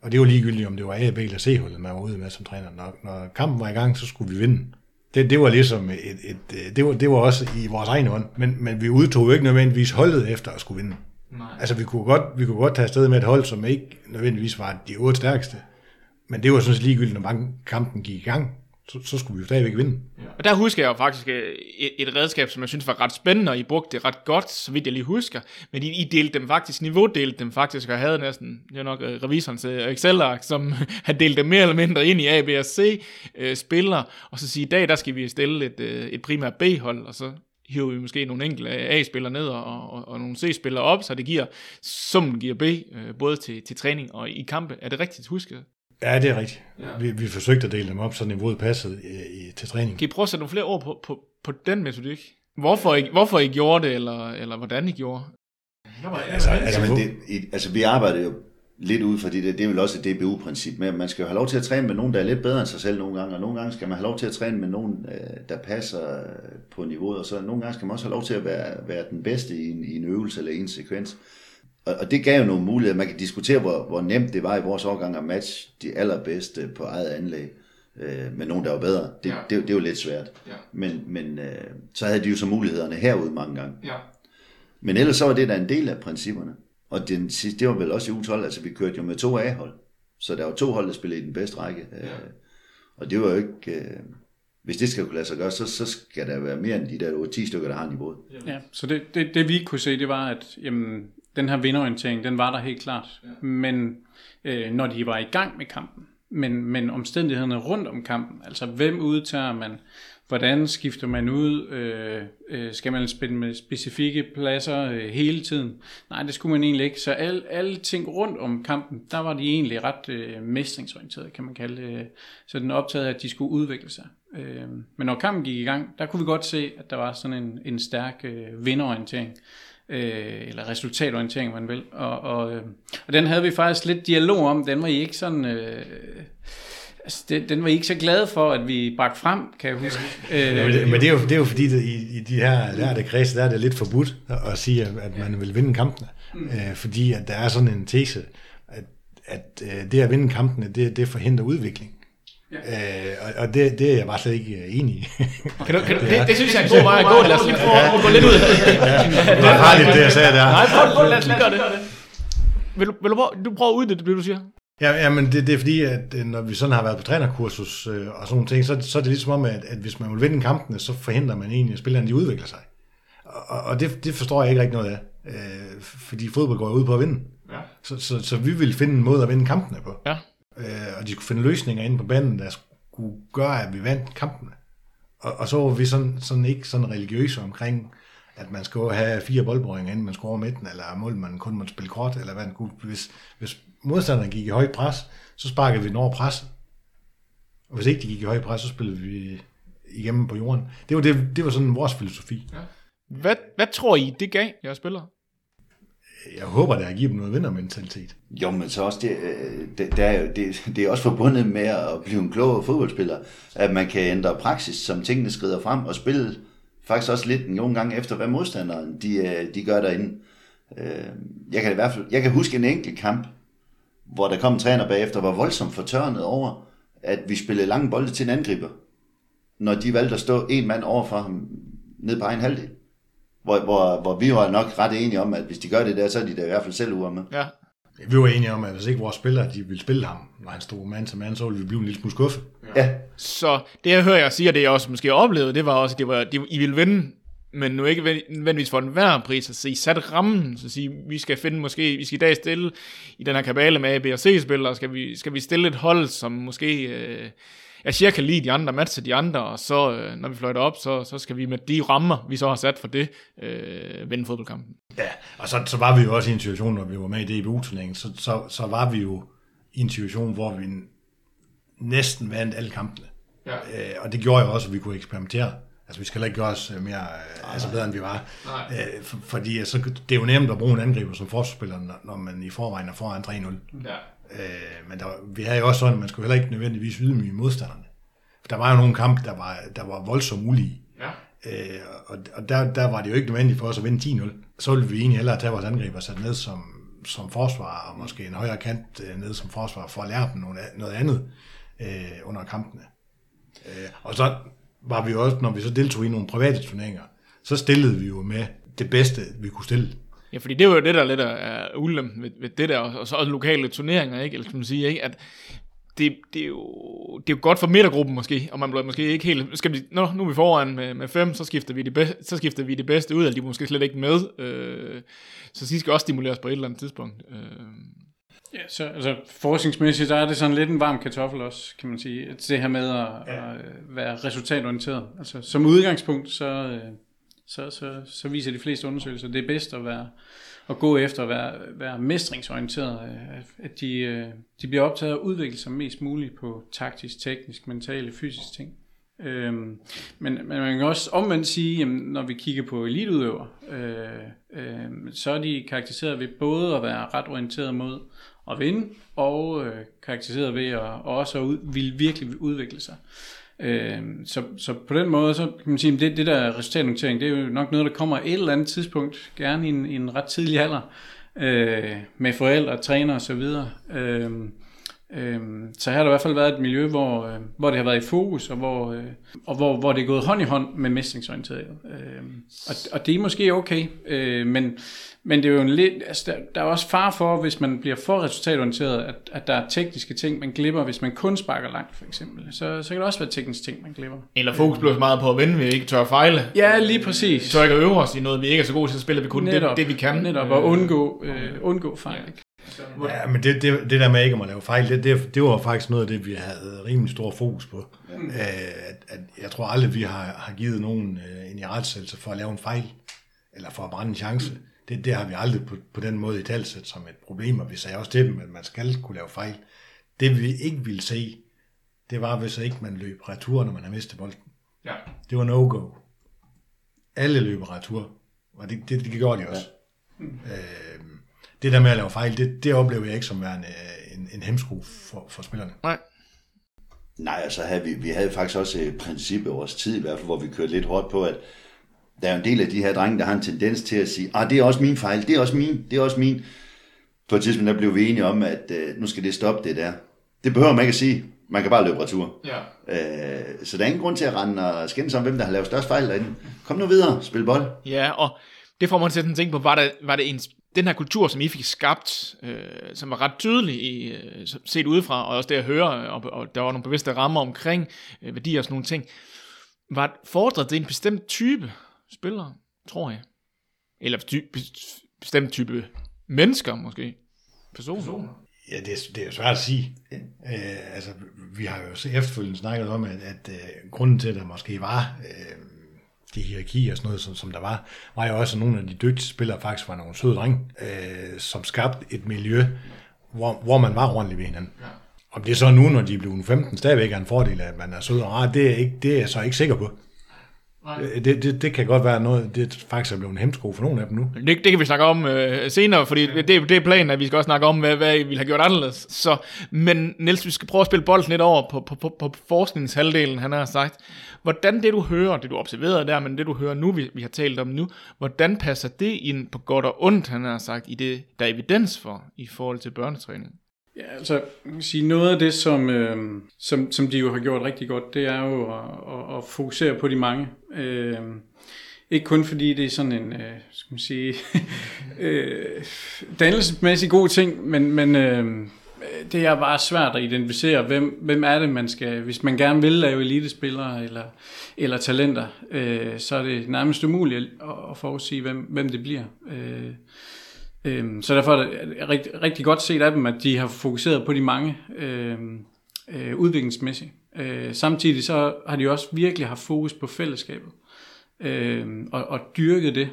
Og det var ligegyldigt, om det var A, B eller C-holdet, man var ude med som træner. Når, når kampen var i gang, så skulle vi vinde. Det, det var ligesom et, et, et det, var, det var også i vores egen hånd, men, men vi udtog jo ikke nødvendigvis holdet efter at skulle vinde. Nej. Altså vi kunne, godt, vi kunne godt tage afsted med et hold, som ikke nødvendigvis var de otte stærkeste, men det var sådan set ligegyldigt, når kampen gik i gang, så, så skulle vi jo stadigvæk vinde. Og der husker jeg jo faktisk øh, et, et redskab, som jeg synes var ret spændende, og I brugte det ret godt, så vidt jeg lige husker. Men I, I delte dem faktisk, niveaudelte dem faktisk, og havde næsten, det nok øh, revisorens øh, Excel-ark, som har delt dem mere eller mindre ind i A, B og C øh, spillere, og så sige, i dag der skal vi stille et, øh, et primært B-hold, og så hiver vi måske nogle enkelte A-spillere ned og, og, og nogle C-spillere op, så det giver, summen giver B, øh, både til, til træning og i kampe. Er det rigtigt husket? Ja, det er rigtigt. Ja. Vi, vi forsøgte at dele dem op, så niveauet passede i, i, til træning. Kan I prøve at sætte nogle flere ord på, på, på den metodik? Hvorfor I, hvorfor I gjorde det, eller, eller hvordan I gjorde? Altså, altså, Altså, men det, i- altså vi arbejder jo lidt ud fra det, det er vel også et DBU-princip med, at man skal jo have lov til at træne med nogen, der er lidt bedre end sig selv nogle gange, og nogle gange skal man have lov til at træne med nogen, øh, der passer på niveauet, og så nogle gange skal man også have lov til at være, være den bedste i en, i en øvelse eller i en sekvens. Og, og det gav jo nogle muligheder. Man kan diskutere, hvor, hvor nemt det var i vores årgang at matche de allerbedste på eget anlæg øh, med nogen, der var bedre. Det, Ja. ja. det, det er jo lidt svært. Ja. Men, men øh, så havde de jo så mulighederne herude mange gange. Ja. Men ellers så var det da en del af principperne. Og den sidste, det var vel også i U12, altså vi kørte jo med to A-hold. Så der var to hold, der spillede i den bedste række. Ja. Og det var jo ikke... Øh, hvis det skal kunne lade sig gøre, så, så skal der være mere end de der 10 stykker, der har niveauet. Ja, så det, det, det vi kunne se, det var, at jamen, den her vinderorientering, den var der helt klart. Ja. Men øh, når de var i gang med kampen, men, men omstændighederne rundt om kampen, altså hvem udtager man, hvordan skifter man ud, øh, øh, skal man spille med specifikke pladser øh, hele tiden? Nej, det skulle man egentlig ikke. Så al, alle ting rundt om kampen, der var de egentlig ret øh, mestringsorienterede, kan man kalde det. Så den optaget af, at de skulle udvikle sig. Øh, men når kampen gik i gang, der kunne vi godt se, at der var sådan en, en stærk øh, vinderorientering øh, eller resultatorientering, man vil. Og, og, øh, og den havde vi faktisk lidt dialog om. Den var I ikke sådan... Øh, altså, den, den var I ikke så glade for, at vi bragte frem, kan jeg huske. Ja, men, det, men det er jo, det er jo fordi, det, i, i de her lærte kredse, der er det lidt forbudt at sige, at, at man vil vinde kampene. Mm. Øh, fordi at der er sådan en tese, at, at øh, det at vinde kampene, det, det forhindrer udvikling. Ja. Øh, og det, det er jeg bare slet ikke øh, enig i. Kan du, kan du, det, det, synes jeg er en god vej at gå. Lad os lige prøve at gå lidt ud. det var farligt, det jeg sagde der. Nej, prøv, prøv, lad os lige gøre det. Vil du, vil du, prøve, du prøver at uddybe det, du siger? Ja, ja men det, det er fordi, at øh, når vi sådan har været på trænerkursus øh, og sådan nogle ting, så, så er det ligesom om, at, at hvis man vil vinde kampene, så forhindrer man egentlig, at spillerne de udvikler sig. Og, og det, det forstår jeg ikke rigtig noget af, øh, fordi fodbold går ud på at vinde. Ja. Så, så, så vi ville finde en måde at vinde kampene på. Ja. Øh, og de skulle finde løsninger inde på banen, der skulle gøre, at vi vandt kampene. Og, og så var vi sådan, sådan ikke sådan religiøse omkring, at man skulle have fire boldbrøringer, inden man skulle over midten, eller mål man kun måtte spille kort, eller hvad man kunne. Hvis, hvis modstanderen gik i højt pres, så sparkede vi den over pres. Og hvis ikke de gik i højt pres, så spillede vi igennem på jorden. Det var, det, det var sådan vores filosofi. Ja. Hvad, hvad tror I, det gav jeres spillere? Jeg håber, det har givet dem noget vindermentalitet. Jo, men så også det, øh, det, det, er jo, det, det er også forbundet med at blive en klogere fodboldspiller, at man kan ændre praksis, som tingene skrider frem, og spille faktisk også lidt nogle gange efter, hvad modstanderen de, øh, de gør derinde. Øh, jeg kan i hvert fald, jeg kan huske en enkelt kamp, hvor der kom en træner bagefter, var voldsomt fortørnet over, at vi spillede lange bolde til en angriber, når de valgte at stå en mand over for ham ned på egen halvdel. Hvor, hvor, hvor vi var nok ret enige om, at hvis de gør det der, så er de da i hvert fald selv ude med. Ja. Vi var enige om, at hvis ikke vores spillere de ville spille ham, når han stod mand til mand, så ville vi blive en lille smule skuffet. Ja, Så det, jeg hører jer sige, og det jeg også måske oplevede, det var også, at det var, det, I ville vinde men nu ikke nødvendigvis for enhver pris, at se sat rammen, så sige, vi skal finde måske, vi skal i dag stille i den her kabale med A, B og C-spillere, skal vi, skal vi stille et hold, som måske øh, er cirka lige de andre, matcher de andre, og så, øh, når vi fløjter op, så, så skal vi med de rammer, vi så har sat for det, øh, vinde fodboldkampen. Ja, og så, så var vi jo også i en situation, når vi var med i DBU-turneringen, så, så, så var vi jo i en situation, hvor vi næsten vandt alle kampene. Ja. Øh, og det gjorde jo også, at vi kunne eksperimentere. Altså, vi skal ikke gøre os øh, mere øh, altså bedre, end vi var. Øh, for, fordi så, det er jo nemt at bruge en angriber som forsvarsspiller, når, når man i forvejen er foran 3-0. Ja. Øh, men der, vi havde jo også sådan, at man skulle heller ikke nødvendigvis ydmyge modstanderne. For der var jo nogle kampe, der var, der var voldsomt ulige. Ja. Øh, og og der, der var det jo ikke nødvendigt for os at vinde 10-0. Så ville vi egentlig hellere tage vores angriber sat ned som, som forsvar, og måske en højere kant øh, ned som forsvar, for at lære dem noget, noget andet øh, under kampene. Øh, og så var vi også, når vi så deltog i nogle private turneringer, så stillede vi jo med det bedste, vi kunne stille. Ja, fordi det var jo det, der lidt er ulempen ved, ved det der, og så også lokale turneringer, ikke? Eller skal man sige, ikke? At det, det, er jo, det er jo godt for midtergruppen måske, og man bliver måske ikke helt, skal vi, nå, nu er vi foran med, med fem, så skifter, vi det bedste, så skifter vi det bedste ud, eller de er måske slet ikke med, øh, så de skal også stimuleres på et eller andet tidspunkt. Øh. Ja, så altså, forskningsmæssigt, der er det sådan lidt en varm kartoffel også, kan man sige. Det her med at, ja. at være resultatorienteret. Altså, som udgangspunkt, så, øh, så, så, så viser de fleste undersøgelser, at det er bedst at være at gå efter at være, være mestringsorienteret, øh, at de, øh, de bliver optaget af udvikle sig mest muligt på taktisk, teknisk, mentale, fysisk ting. Øhm, men, men man kan også omvendt sige, at når vi kigger på eliteudøver, øh, øh, så er de karakteriseret ved både at være ret orienteret mod at vinde, og øh, karakteriseret ved at også at ud, vil virkelig udvikle sig. Øh, så, så på den måde, så kan man sige, at det, det der resultatnotering, det er jo nok noget, der kommer et eller andet tidspunkt, gerne i en, i en ret tidlig alder, øh, med forældre, træner osv. Øh, øh, så her har der i hvert fald været et miljø, hvor, øh, hvor det har været i fokus, og hvor, øh, og hvor, hvor det er gået hånd i hånd med mestringsorienteret. Øh, og, og det er måske okay, øh, men men det er jo en lidt, altså der, der er også far for, hvis man bliver for resultatorienteret, at, at der er tekniske ting, man glipper, hvis man kun sparker langt, for eksempel. Så, så kan det også være tekniske ting, man glipper. Eller fokus bliver så meget på at vinde, vi ikke tør at fejle. Ja, lige præcis. Vi tør ikke at øve os i noget, vi ikke er så gode til at spille, vi kun netop, det, det, vi kan. Netop, at undgå, øh, undgå fejl. Ikke? Ja, men det, det, det der med ikke at lave fejl, det, det, det var faktisk noget af det, vi havde rimelig stor fokus på. Ja. At, at jeg tror aldrig, vi har, har givet nogen øh, en i retsættelse for at lave en fejl, eller for at brænde en chance. Mm det, det har vi aldrig på, på den måde i talsæt som et problem, og vi sagde også til dem, at man skal kunne lave fejl. Det vi ikke ville se, det var, hvis ikke man løb retur, når man har mistet bolden. Ja. Det var no-go. Alle løb retur, og det, det, det gjorde de også. Ja. Øh, det der med at lave fejl, det, det oplever jeg ikke som værende øh, en, en hemsko for, for spillerne. Nej. Nej, altså havde vi, vi havde faktisk også et princip i vores tid, i hvert fald, hvor vi kørte lidt hårdt på, at der er en del af de her drenge, der har en tendens til at sige, ah, det er også min fejl, det er også min, det er også min. På et tidspunkt, der blev vi enige om, at uh, nu skal det stoppe det der. Det behøver man ikke at sige. Man kan bare løbe retur. Ja. Uh, så der er ingen grund til at rende og skændes om, hvem der har lavet størst fejl derinde. Kom nu videre, spil bold. Ja, og det får man til at tænke på, var det, var det en, den her kultur, som I fik skabt, øh, som var ret tydelig i, øh, set udefra, og også det at høre, og, og der var nogle bevidste rammer omkring øh, værdier og sådan nogle ting, var fordret det en bestemt type spillere, tror jeg. Eller ty- bestemt type mennesker, måske. Personer. Personer. Ja, det er, det er svært at sige. Øh, altså, vi har jo så efterfølgende snakket om, at, at uh, grunden til, at der måske var uh, de hierarkier og sådan noget, som, som der var, var jo også, at nogle af de dygtige spillere faktisk var nogle søde drenge, uh, som skabte et miljø, hvor, hvor man var ordentlig ved hinanden. Ja. Om det er så nu, når de er blevet 15, stadigvæk er en fordel, at man er sød og rar, det er, ikke, det er jeg så ikke sikker på. Øh, det, det, det kan godt være noget, det faktisk er blevet en hemsko for nogle af dem nu. Det, det kan vi snakke om øh, senere, fordi det, det er planen, at vi skal også snakke om, hvad, hvad vi har gjort anderledes. Så, men Niels, vi skal prøve at spille bolden lidt over på, på, på, på forskningshalvdelen, han har sagt. Hvordan det du hører, det du observerede der, men det du hører nu, vi, vi har talt om nu, hvordan passer det ind på godt og ondt, han har sagt, i det, der er evidens for, i forhold til børnetræning? Ja, altså, man kan sige, noget af det, som, øh, som, som de jo har gjort rigtig godt, det er jo at, at, at fokusere på de mange. Øh, ikke kun fordi det er sådan en, øh, skal man sige, øh, dannelsesmæssig god ting, men, men øh, det er bare svært at identificere, hvem, hvem er det, man skal... Hvis man gerne vil lave elitespillere eller, eller talenter, øh, så er det nærmest umuligt at, at forudsige, hvem, hvem det bliver. Øh, Øhm, så derfor er det rigtig, rigtig godt set af dem, at de har fokuseret på de mange øhm, øh, udviklingsmæssigt. Øh, samtidig så har de også virkelig haft fokus på fællesskabet øh, og, og dyrket det.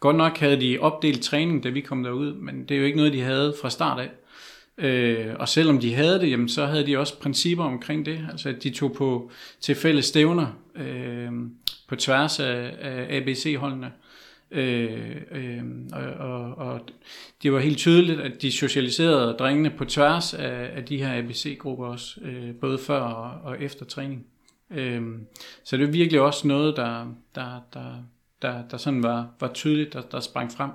Godt nok havde de opdelt træning, da vi kom derud, men det er jo ikke noget, de havde fra start af. Øh, og selvom de havde det, jamen, så havde de også principper omkring det. Altså at de tog på til fælles stævner øh, på tværs af, af ABC-holdene. Øh, øh, og, og, og det var helt tydeligt, at de socialiserede drengene på tværs af, af de her ABC-grupper også, øh, både før og, og efter træning. Øh, så det er virkelig også noget, der, der, der, der, der sådan var, var tydeligt, der, der sprang frem.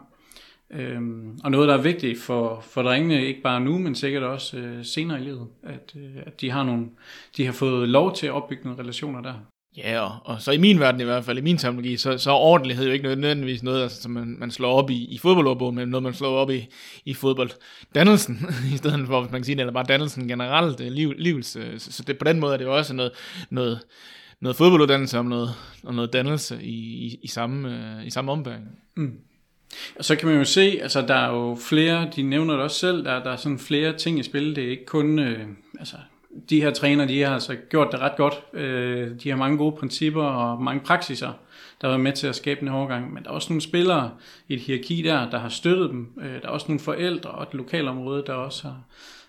Øhm, og noget, der er vigtigt for, for drengene, ikke bare nu, men sikkert også øh, senere i livet, at, øh, at de har nogle, de har fået lov til at opbygge nogle relationer der. Ja, og, og så i min verden i hvert fald, i min terminologi, så, så er ordentlighed jo ikke nødvendigvis noget, altså, som man, man slår op i, i fodboldordbogen, men noget, man slår op i, i fodbolddannelsen, i stedet for, hvis man kan sige det, eller bare dannelsen generelt, øh, liv, livs, øh, så, så det, på den måde er det jo også noget, noget, noget fodbolduddannelse om noget, og noget dannelse i, i, i samme, øh, i samme ombæring. Mm. Og så kan man jo se, altså der er jo flere, de nævner det også selv, der, der er sådan flere ting i spil. Det er ikke kun, øh, altså de her træner, de har altså gjort det ret godt. Øh, de har mange gode principper og mange praksiser, der har været med til at skabe en overgang. Men der er også nogle spillere i et hierarki der, der har støttet dem. Øh, der er også nogle forældre og et lokalområde, der også har,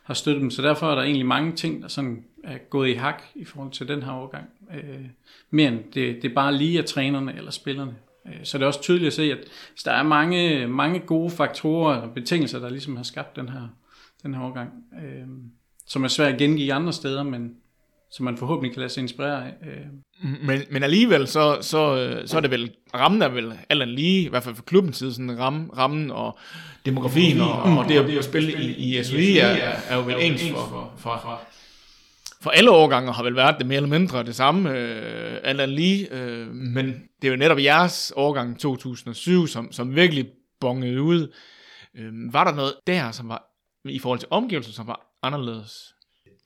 har støttet dem. Så derfor er der egentlig mange ting, der sådan er gået i hak i forhold til den her overgang. Øh, mere end det, det er bare lige af trænerne eller spillerne. Øh, så det er også tydeligt at se, at der er mange, mange gode faktorer og betingelser, der ligesom har skabt den her, den her overgang, øh, som er svært at gengive andre steder, men som man forhåbentlig kan lade sig inspirere af. Øh. Men, men alligevel, så, så, så er det vel, rammen er vel alt lige, i hvert fald for klubbens side, sådan ram, rammen og demografien, og, og det at spille i, i SVI er, er jo vel ens for, for, for, for alle årgange har vel været det mere eller mindre det samme, øh, alt andet lige, øh, men det er jo netop jeres årgang 2007, som, som virkelig bongede ud. Øh, var der noget der, som var i forhold til omgivelser, som var anderledes?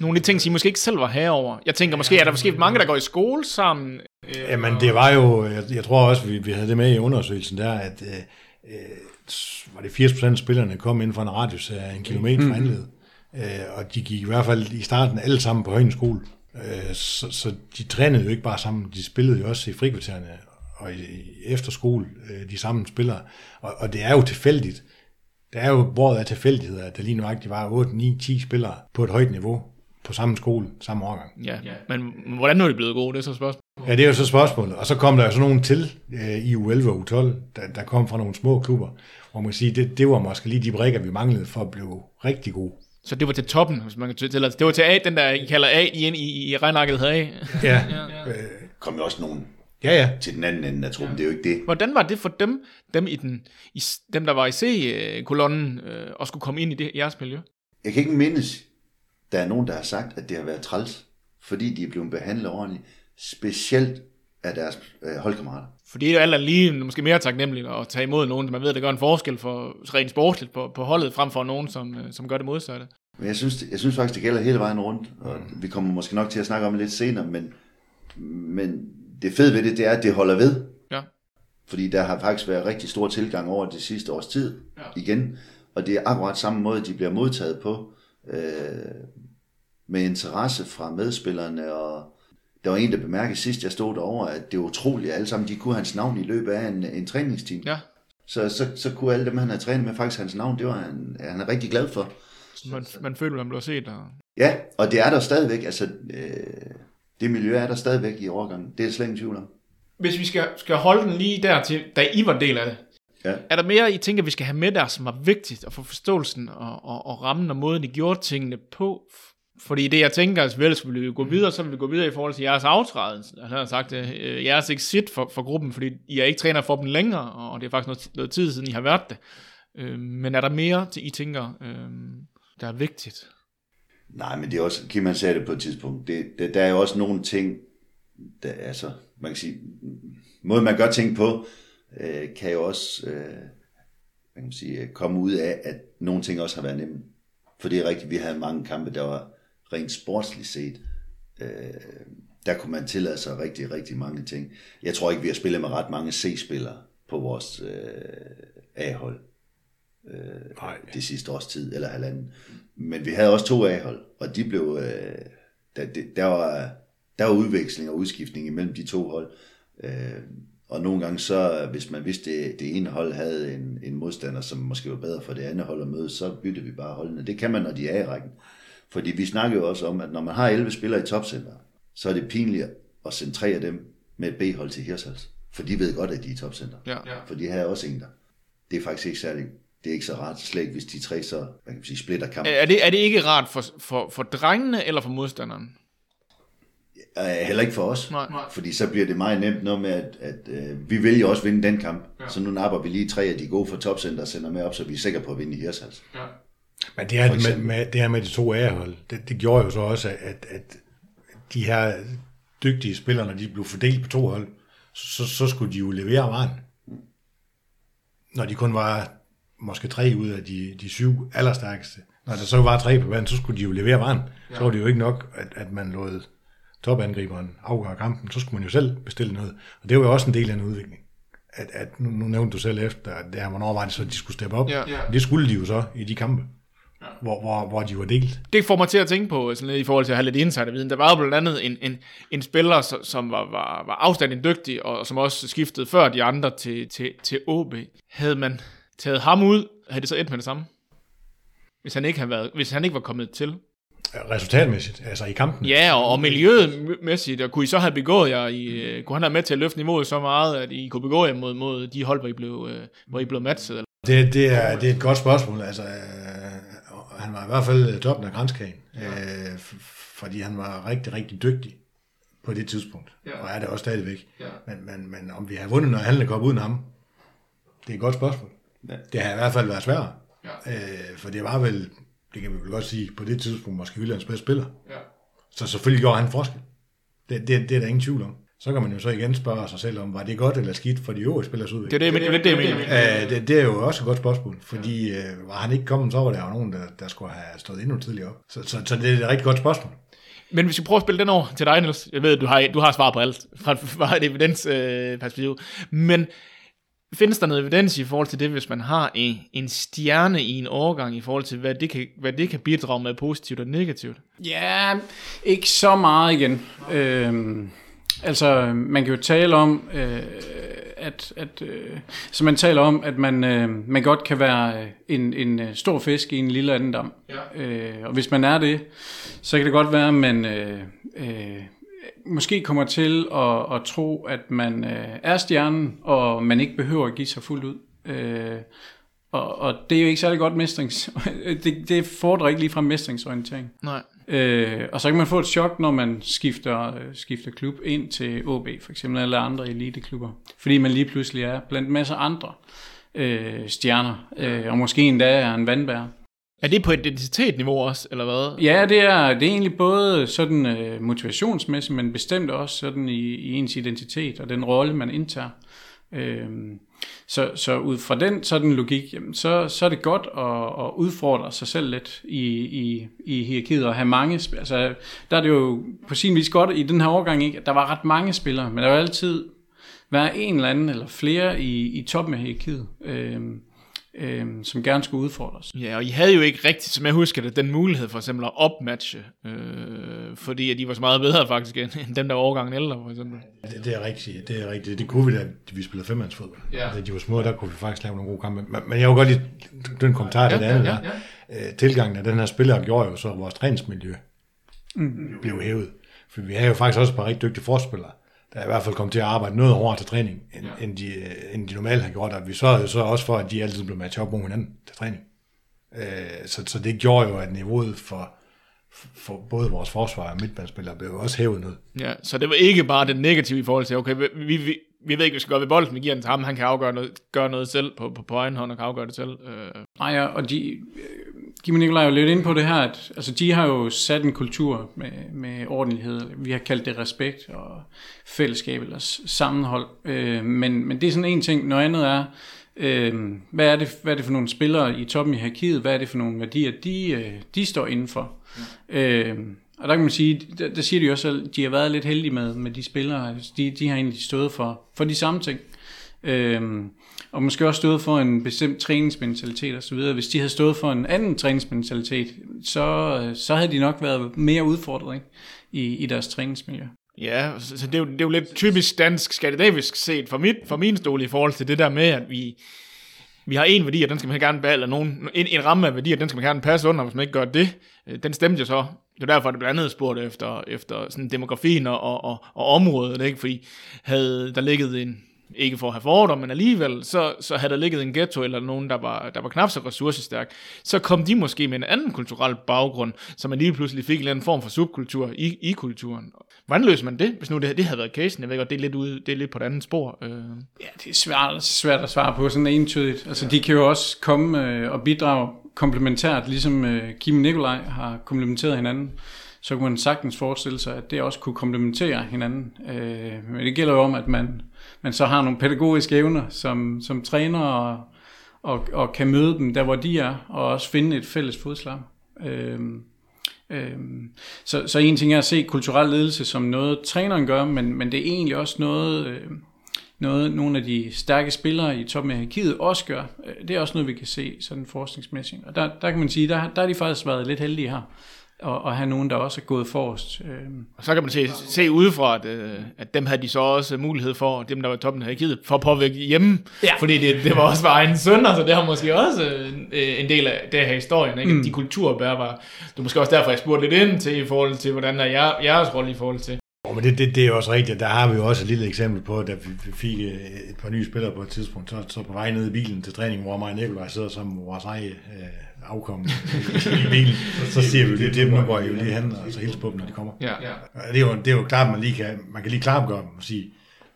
Nogle af de ting, som I måske ikke selv var herover. Jeg tænker måske, er der måske mange, der går i skole sammen? Øh, Jamen det var jo, jeg, jeg tror også, vi, vi havde det med i undersøgelsen der, at øh, øh var det 80% af spillerne kom inden for en radius af en kilometer fra mm. anledet. Øh, og de gik i hvert fald i starten alle sammen på højden skole. Øh, så, så de trænede jo ikke bare sammen, de spillede jo også i frikvartererne og i, i efterskole, øh, de samme spillere. Og, og det er jo tilfældigt. Det er jo, hvor er tilfældigheder, at der lige nøjagtigt var 8, 9, 10 spillere på et højt niveau på samme skole, samme årgang. Ja, men hvordan er de blevet gode? Det er så spørgsmålet. Ja, det er jo så spørgsmålet. Og så kom der jo sådan nogen til øh, i U11 og U12, der, der kom fra nogle små klubber, hvor man kan sige, det, det var måske lige de brækker, vi manglede for at blive rigtig gode. Så det var til toppen, hvis man kan tillade Det var til A, den der, I kalder A, I, i, i regnarket havde A. Ja. ja. Øh, kom jo også nogen ja, ja. til den anden ende af truppen, ja. det er jo ikke det. Hvordan var det for dem, dem, i den, i, dem der var i C-kolonnen, øh, og skulle komme ind i det, jeres miljø? Jeg kan ikke mindes, der er nogen, der har sagt, at det har været træls, fordi de er blevet behandlet ordentligt, specielt af deres øh, holdkammerater. Fordi det er alt lige måske mere taknemmeligt at tage imod nogen, man ved, det gør en forskel for rent sportsligt på, på holdet, frem for nogen, som, øh, som gør det modsatte. Men jeg synes, jeg synes faktisk, det gælder hele vejen rundt, og vi kommer måske nok til at snakke om det lidt senere, men, men det fede ved det, det er, at det holder ved. Ja. Fordi der har faktisk været rigtig stor tilgang over det sidste års tid ja. igen, og det er akkurat samme måde, de bliver modtaget på, øh, med interesse fra medspillerne, og der var en, der bemærkede sidst, jeg stod derovre, at det var utroligt, at alle sammen de kunne hans navn i løbet af en, en træningsteam. Ja. Så, så, så kunne alle dem, han havde trænet med, faktisk hans navn, det var han, han er rigtig glad for. Man, man føler, man bliver set. Og... Ja, og det er der stadigvæk. Altså, øh, det miljø er der stadigvæk i overgangen. Det er slet ingen tvivl om. Hvis vi skal, skal holde den lige der til, da I var del af det, ja. er der mere, I tænker, vi skal have med der, som er vigtigt at få forståelsen og, og, og rammen og måden, I gjorde tingene på, fordi det, jeg tænker, at ellers vil vi gå videre, så vil vi gå videre i forhold til jeres aftræden. Han har sagt, øh, jeres exit for, for gruppen, fordi I er ikke træner for dem længere, og det er faktisk noget, noget tid siden, I har været det. Øh, men er der mere, til I tænker, øh, der er vigtigt? Nej, men det er også, Kim han sagde det på et tidspunkt, det, det, der er jo også nogle ting, der, altså, man kan sige, måden man gør ting på, øh, kan jo også, øh, man kan sige, komme ud af, at nogle ting også har været nemme For det er rigtigt, vi havde mange kampe, der var rent sportsligt set. Øh, der kunne man tillade sig rigtig, rigtig mange ting. Jeg tror ikke, vi har spillet med ret mange C-spillere på vores øh, A-hold øh, Nej. det sidste års tid, eller halvanden. Men vi havde også to A-hold, og de blev, øh, der, det, der, var, der var udveksling og udskiftning imellem de to hold. Øh, og nogle gange så, hvis man vidste, at det ene hold havde en, en modstander, som måske var bedre for det andet hold at møde, så byttede vi bare holdene. Det kan man, når de er i rækken. Fordi vi snakker jo også om, at når man har 11 spillere i topcenter, så er det pinligt at sende tre af dem med et B-hold til Hirshals. For de ved godt, at de er i topcenter. Ja. For de har også en der. Det er faktisk ikke særlig det er ikke så rart, slet ikke hvis de tre så, hvad kan man sige, splitter kampen. Er det, er det ikke rart for, for, for drengene eller for modstanderen? Heller ikke for os. Nej. Fordi så bliver det meget nemt noget med, at, at uh, vi vil jo også vinde den kamp. Ja. Så nu napper vi lige tre af de gode fra topcenter og sender med op, så vi er sikre på at vinde i Hirshals. Ja. Men det her med, med, det her med de to A-hold, det, det gjorde jo så også, at, at de her dygtige spillere, når de blev fordelt på to hold, så, så skulle de jo levere varen. Når de kun var måske tre ud af de, de syv allerstærkeste. Når der så var tre på banen, så skulle de jo levere varen. Ja. Så var det jo ikke nok, at, at man lod topangriberen afgøre kampen. Så skulle man jo selv bestille noget. Og det var jo også en del af en udvikling. At, at nu, nu nævnte du selv efter, at det her, hvornår var det så, at de skulle steppe op. Ja. Ja. Det skulle de jo så i de kampe, ja. hvor, hvor, hvor de var delt. Det får mig til at tænke på, sådan lidt i forhold til at have lidt insiderviden. Der var jo blandt andet en, en, en spiller, som- var, var, var afstændig dygtig, og som også skiftede før de andre til, til, til OB. Havde man taget ham ud, havde det så et med det samme? Hvis han ikke, havde været, hvis han ikke var kommet til. Resultatmæssigt, altså i kampen. Ja, og, og miljømæssigt, og kunne I så have begået jer, i, øh, kunne han have med til at løfte niveauet så meget, at I kunne begå jer mod, mod de hold, hvor I blev, øh, hvor I blev matchet? Eller? Det, det, er, det er et godt spørgsmål. Altså, øh, han var i hvert fald toppen af grænskagen, ja. øh, fordi han var rigtig, rigtig dygtig på det tidspunkt, ja. og er det også stadigvæk. Ja. Men, men, men om vi har vundet noget handel kom uden ham, det er et godt spørgsmål. Ja. Det har i hvert fald været sværere, ja. øh, for det var vel, det kan vi vel godt sige, på det tidspunkt måske Jyllands bedste spiller. Ja. Så selvfølgelig gjorde han forskel. Det, det, det er der ingen tvivl om. Så kan man jo så igen spørge sig selv om, var det godt eller skidt for de øvrige spillers Det er udvikling? det, det, det, det, det, jeg mener. Øh, det, det er jo også et godt spørgsmål, fordi øh, var han ikke kommet, så var der jo nogen, der, der skulle have stået endnu tidligere op. Så, så, så det er et rigtig godt spørgsmål. Men hvis vi prøver at spille den over til dig, Niels. Jeg ved, du har, du har svar på alt fra, fra et evidens øh, perspektiv. Men findes der noget evidens i forhold til det, hvis man har en, en stjerne i en overgang, i forhold til, hvad det, kan, hvad det kan bidrage med positivt og negativt? Ja, ikke så meget igen. Øhm, altså, man kan jo tale om, øh, at, at øh, så man taler om, at man, øh, man godt kan være en, en øh, stor fisk i en lille andendam. Ja. Øh, og hvis man er det, så kan det godt være, at man øh, øh, måske kommer til at, at tro, at man øh, er stjernen, og man ikke behøver at give sig fuldt ud. Øh, og, og det er jo ikke særlig godt mestrings... det, det fordrer ikke lige fra mestringsorientering. Nej. Øh, og så kan man få et chok, når man skifter, øh, skifter klub ind til OB, for eksempel, eller andre eliteklubber. Fordi man lige pludselig er blandt masser andre øh, stjerner, øh, og måske endda er en vandbær. Er det på identitetniveau også, eller hvad? Ja, det er, det er egentlig både sådan øh, motivationsmæssigt, men bestemt også sådan i, i ens identitet og den rolle, man indtager. Øhm, så, så ud fra den sådan logik, jamen, så, så er det godt at, at udfordre sig selv lidt i, i, i hierarkiet og have mange spillere. Altså, der er det jo på sin vis godt i den her overgang, ikke, at der var ret mange spillere, men der var altid være en eller anden eller flere i, i toppen af hierarkiet, øhm, øhm, som gerne skulle udfordres. Ja, og I havde jo ikke rigtigt, som jeg husker det, den mulighed for eksempel at opmatche, øh, fordi at de var så meget bedre faktisk, end dem, der var overgangen ældre, for eksempel. Det, det er rigtigt. Det er rigtigt. Det kunne vi da, vi spillede femmandsfodbold. Ja. Da de var små, der kunne vi faktisk lave nogle gode kampe. Men, men jeg vil godt lide den kommentar til Ja, det andet ja, der. Øh, Tilgangen af den her spiller gjorde jo så, at vores træningsmiljø mm. blev hævet. For vi havde jo faktisk også et par rigtig dygtige forspillere, der i hvert fald kom til at arbejde noget hårdere til træning, end, ja. end, de, end de normalt har gjort. Og vi sørgede jo så også for, at de altid blev matchet op mod hinanden til træning. Øh, så, så det gjorde jo, at niveauet for, for både vores forsvar og midtbanespillere blev også hævet noget. Ja, så det var ikke bare det negative i forhold til, okay, vi, vi, vi ved ikke, hvad vi skal gøre ved bolden, vi giver den til ham, han kan afgøre noget, gøre noget selv på, på, på egen hånd og kan afgøre det selv. Øh, Nej, ja, og de, Kim og Nikolaj er jo lidt inde på det her, at altså, de har jo sat en kultur med, med ordentlighed. Vi har kaldt det respekt og fællesskab eller sammenhold. Øh, men, men det er sådan en ting. Noget andet er, Øh, hvad, er det, hvad er det for nogle spillere i toppen i hierarkiet? Hvad er det for nogle værdier, de, øh, de står indenfor? Ja. Øh, og der kan man sige, der, der siger de også, at de har været lidt heldige med, med de spillere. De, de har egentlig stået for, for de samme ting. Øhm, og måske også stået for en bestemt træningsmentalitet osv. Hvis de havde stået for en anden træningsmentalitet, så, så havde de nok været mere udfordret ikke? I, i deres træningsmiljø. Ja, så, det, er jo, det er jo lidt typisk dansk, skandinavisk set for, mit, for min stol i forhold til det der med, at vi, vi har en værdi, og den skal man gerne bære, eller nogen, en, en ramme af værdier, den skal man gerne passe under, hvis man ikke gør det. Øh, den stemte jo så. Det er derfor, det blandt andet spurgte efter, efter sådan demografien og, og, og, og området, ikke? fordi havde der ligget en, ikke for at have fordomme, men alligevel, så, så havde der ligget en ghetto eller nogen, der var, der var knap så ressourcestærk, så kom de måske med en anden kulturel baggrund, så man lige pludselig fik en eller anden form for subkultur i, i kulturen. Hvordan løser man det, hvis nu det, det havde været casen? Jeg ved godt, det er lidt, ude, det er lidt på et andet spor. Øh. Ja, det er svært, svært at svare på sådan entydigt. Altså, ja. de kan jo også komme øh, og bidrage komplementært, ligesom øh, Kim og Nikolaj har komplementeret hinanden så kunne man sagtens forestille sig, at det også kunne komplementere hinanden. Øh, men det gælder jo om, at man, men så har nogle pædagogiske evner som, som træner og, og, og kan møde dem der, hvor de er, og også finde et fælles fodslag. Øhm, øhm, så, så en ting er at se kulturel ledelse som noget, træneren gør, men, men det er egentlig også noget... Øh, noget, nogle af de stærke spillere i toppen af hierarkiet også gør. Øh, det er også noget, vi kan se sådan forskningsmæssigt. Og der, der kan man sige, der, der har de faktisk været lidt heldige her og, og have nogen, der også er gået forrest. Øh. Og så kan man se, se udefra, at, øh, at dem havde de så også mulighed for, dem der var toppen af hierarkiet, for at påvirke hjemme, ja. fordi det, det var også bare en søn, så det har måske også øh, en del af det her historien, ikke? Mm. de kulturbær var, det er måske også derfor, jeg spurgte lidt ind til, i forhold til, hvordan er jer, jeres rolle i forhold til. Oh, men det, det, det er også rigtigt. Der har vi jo også et lille eksempel på, da vi fik et par nye spillere på et tidspunkt, så, så på vej ned i bilen til træning, hvor mig og Nikolaj sidder som vores eget øh, afkom i bilen, så siger vi, det, det nu går I jo lige hen og så hilse på dem, når de kommer. Ja. Det, er jo, det er jo klart, man, lige kan, man kan lige klargøre dem og sige,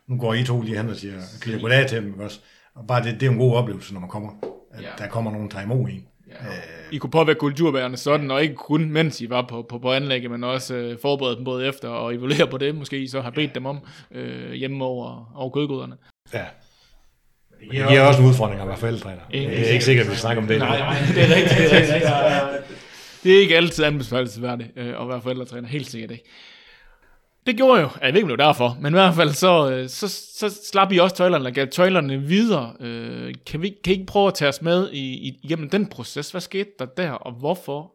nu går I to lige hen og siger, kan jeg goddag til dem, også? Og bare det, det er en god oplevelse, når man kommer. At ja. der kommer nogen, der tager imod en. Ja. Øh, I kunne påvirke kulturbærerne sådan, og ikke kun mens I var på, på, på anlægget, men også øh, forberede dem både efter og evaluere på det, måske I så har bedt ja. dem om øh, hjemme over, over kødgoderne. Ja, det giver også en udfordring at være forældretræner. Det er ikke sikkert, at vi snakker om det. Nej, nej, det er rigtigt. Det er, rigtigt. det er ikke altid anbefalesværdigt øh, at være forældretræner. Helt sikkert ikke. Det gjorde jo, jeg ved ikke, om det var derfor, men i hvert fald så, øh, så, så slap I også tøjlerne og gav tøjlerne videre. Øh, kan, vi, kan I ikke prøve at tage os med i, i, igennem den proces? Hvad skete der der, og hvorfor?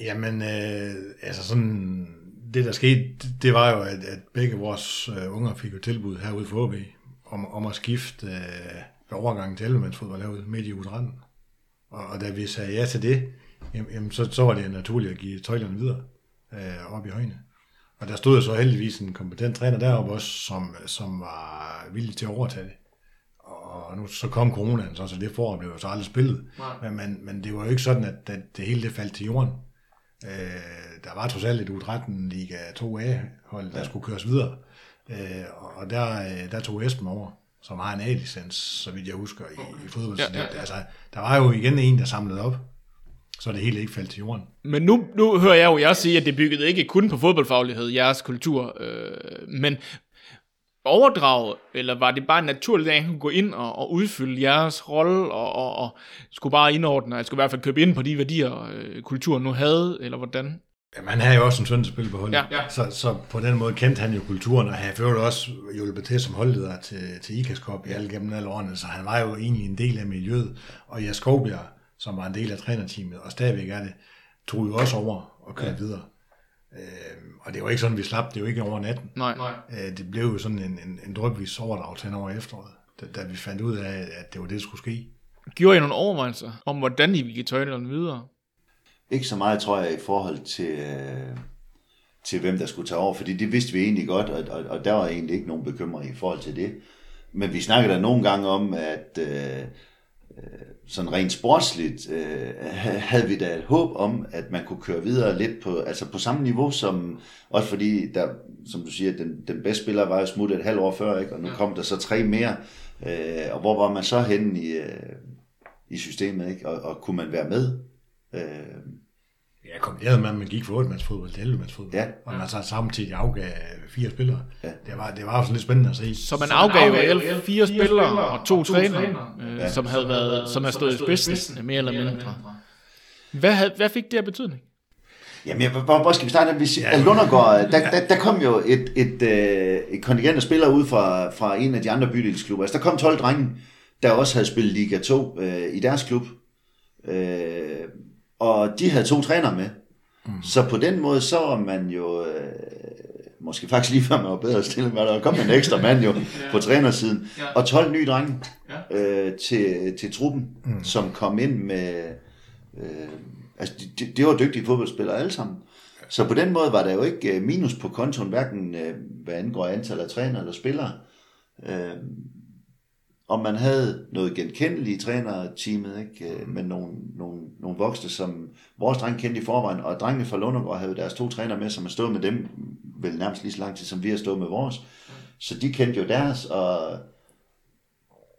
Jamen, øh, altså sådan, det der skete, det var jo, at, at begge vores øh, unger fik jo tilbud herude for OB om, om at skifte øh, overgangen til 11 fodbold herude midt i u Og, og da vi sagde ja til det, jamen, så, så var det naturligt at give tøjlerne videre øh, op i højene. Og der stod så heldigvis en kompetent træner deroppe også, som, som var villig til at overtage det. Og nu så kom coronaen, så, så det forår blev jo så aldrig spillet. Men, men, men det var jo ikke sådan, at, at det hele det faldt til jorden. Øh, der var trods alt et U13 Liga 2A-hold, der ja. skulle køres videre. Øh, og der, øh, der tog Esben over, som har en A-licens, så vidt jeg husker, i, i fodbold. Ja, ja, ja. Altså, der var jo igen en, der samlede op, så det hele ikke faldt til jorden. Men nu, nu hører jeg jo jeg sige, at det byggede ikke kun på fodboldfaglighed, jeres kultur, øh, men overdrage, eller var det bare naturligt, at han kunne gå ind og, og udfylde jeres rolle, og, og, og skulle bare indordne, og skulle i hvert fald købe ind på de værdier, øh, kulturen nu havde, eller hvordan? Jamen, han havde jo også en søn, der spillede på holdet. Ja, ja. Så, så på den måde kendte han jo kulturen, og han førte også hjulpet til som holdleder til, til IKAS Cup i alle gennem alle årene, så han var jo egentlig en del af miljøet. Og Jas Skovbjerg, som var en del af trænerteamet, og stadigvæk er det, tog jo også over og kørte ja. videre. Øh, og det var ikke sådan, vi slap det jo ikke over natten. Nej, nej. Øh, det blev jo sådan en, en, en drøbvis overdragelse hen over efteråret, da, da vi fandt ud af, at det var det, der skulle ske. Gjorde I nogle overvejelser om, hvordan I ville give tøjlerne videre? Ikke så meget, tror jeg, i forhold til, øh, til hvem der skulle tage over, fordi det vidste vi egentlig godt, og, og, og der var egentlig ikke nogen bekymring i forhold til det. Men vi snakkede da nogle gange om, at øh, øh, sådan rent sportsligt øh, havde vi da et håb om, at man kunne køre videre lidt på, altså på samme niveau som, også fordi der, som du siger, den, den bedste spiller var jo smuttet et halvt år før, ikke? og nu kom der så tre mere, øh, og hvor var man så henne i, øh, i systemet, ikke? Og, og kunne man være med? Øh, Ja, kombineret med, at man gik fra 8 fodbold til 11 fodbold. Ja. Og man så samtidig afgav fire spillere. Ja. Det, var, det var sådan lidt spændende at se. Så man afgav jo alle fire spillere og to trænere, øh, som havde været, som havde stået i spidsen, mere eller mindre. Hvad, havde, hvad fik det af betydning? Jamen, jeg, hvor, hvor skal vi starte? Hvis ja. Lundergaard, der, der, der kom jo et, et, øh, et kontingent af spillere ud fra, fra en af de andre bydelsklubber. Altså, der kom 12 drenge, der også havde spillet Liga 2 øh, i deres klub. Øh, og de havde to trænere med. Mm. Så på den måde, så var man jo... Øh, måske faktisk lige før man var bedre stillet, men der kom en ekstra mand jo ja. på trænersiden. Ja. Og 12 nye drenge ja. øh, til, til truppen, mm. som kom ind med... Øh, altså, de, de, de var dygtige fodboldspillere alle sammen. Så på den måde var der jo ikke øh, minus på kontoen, hverken øh, hvad angår antal af trænere eller spillere. Øh, og man havde noget genkendelige trænerteamet, ikke? Øh, med nogle, nogle, nogle voksne, som vores drenge kendte i forvejen, og drengene fra Lundegård havde deres to træner med, som har stået med dem vel nærmest lige så lang tid, som vi har stået med vores. Så de kendte jo deres, og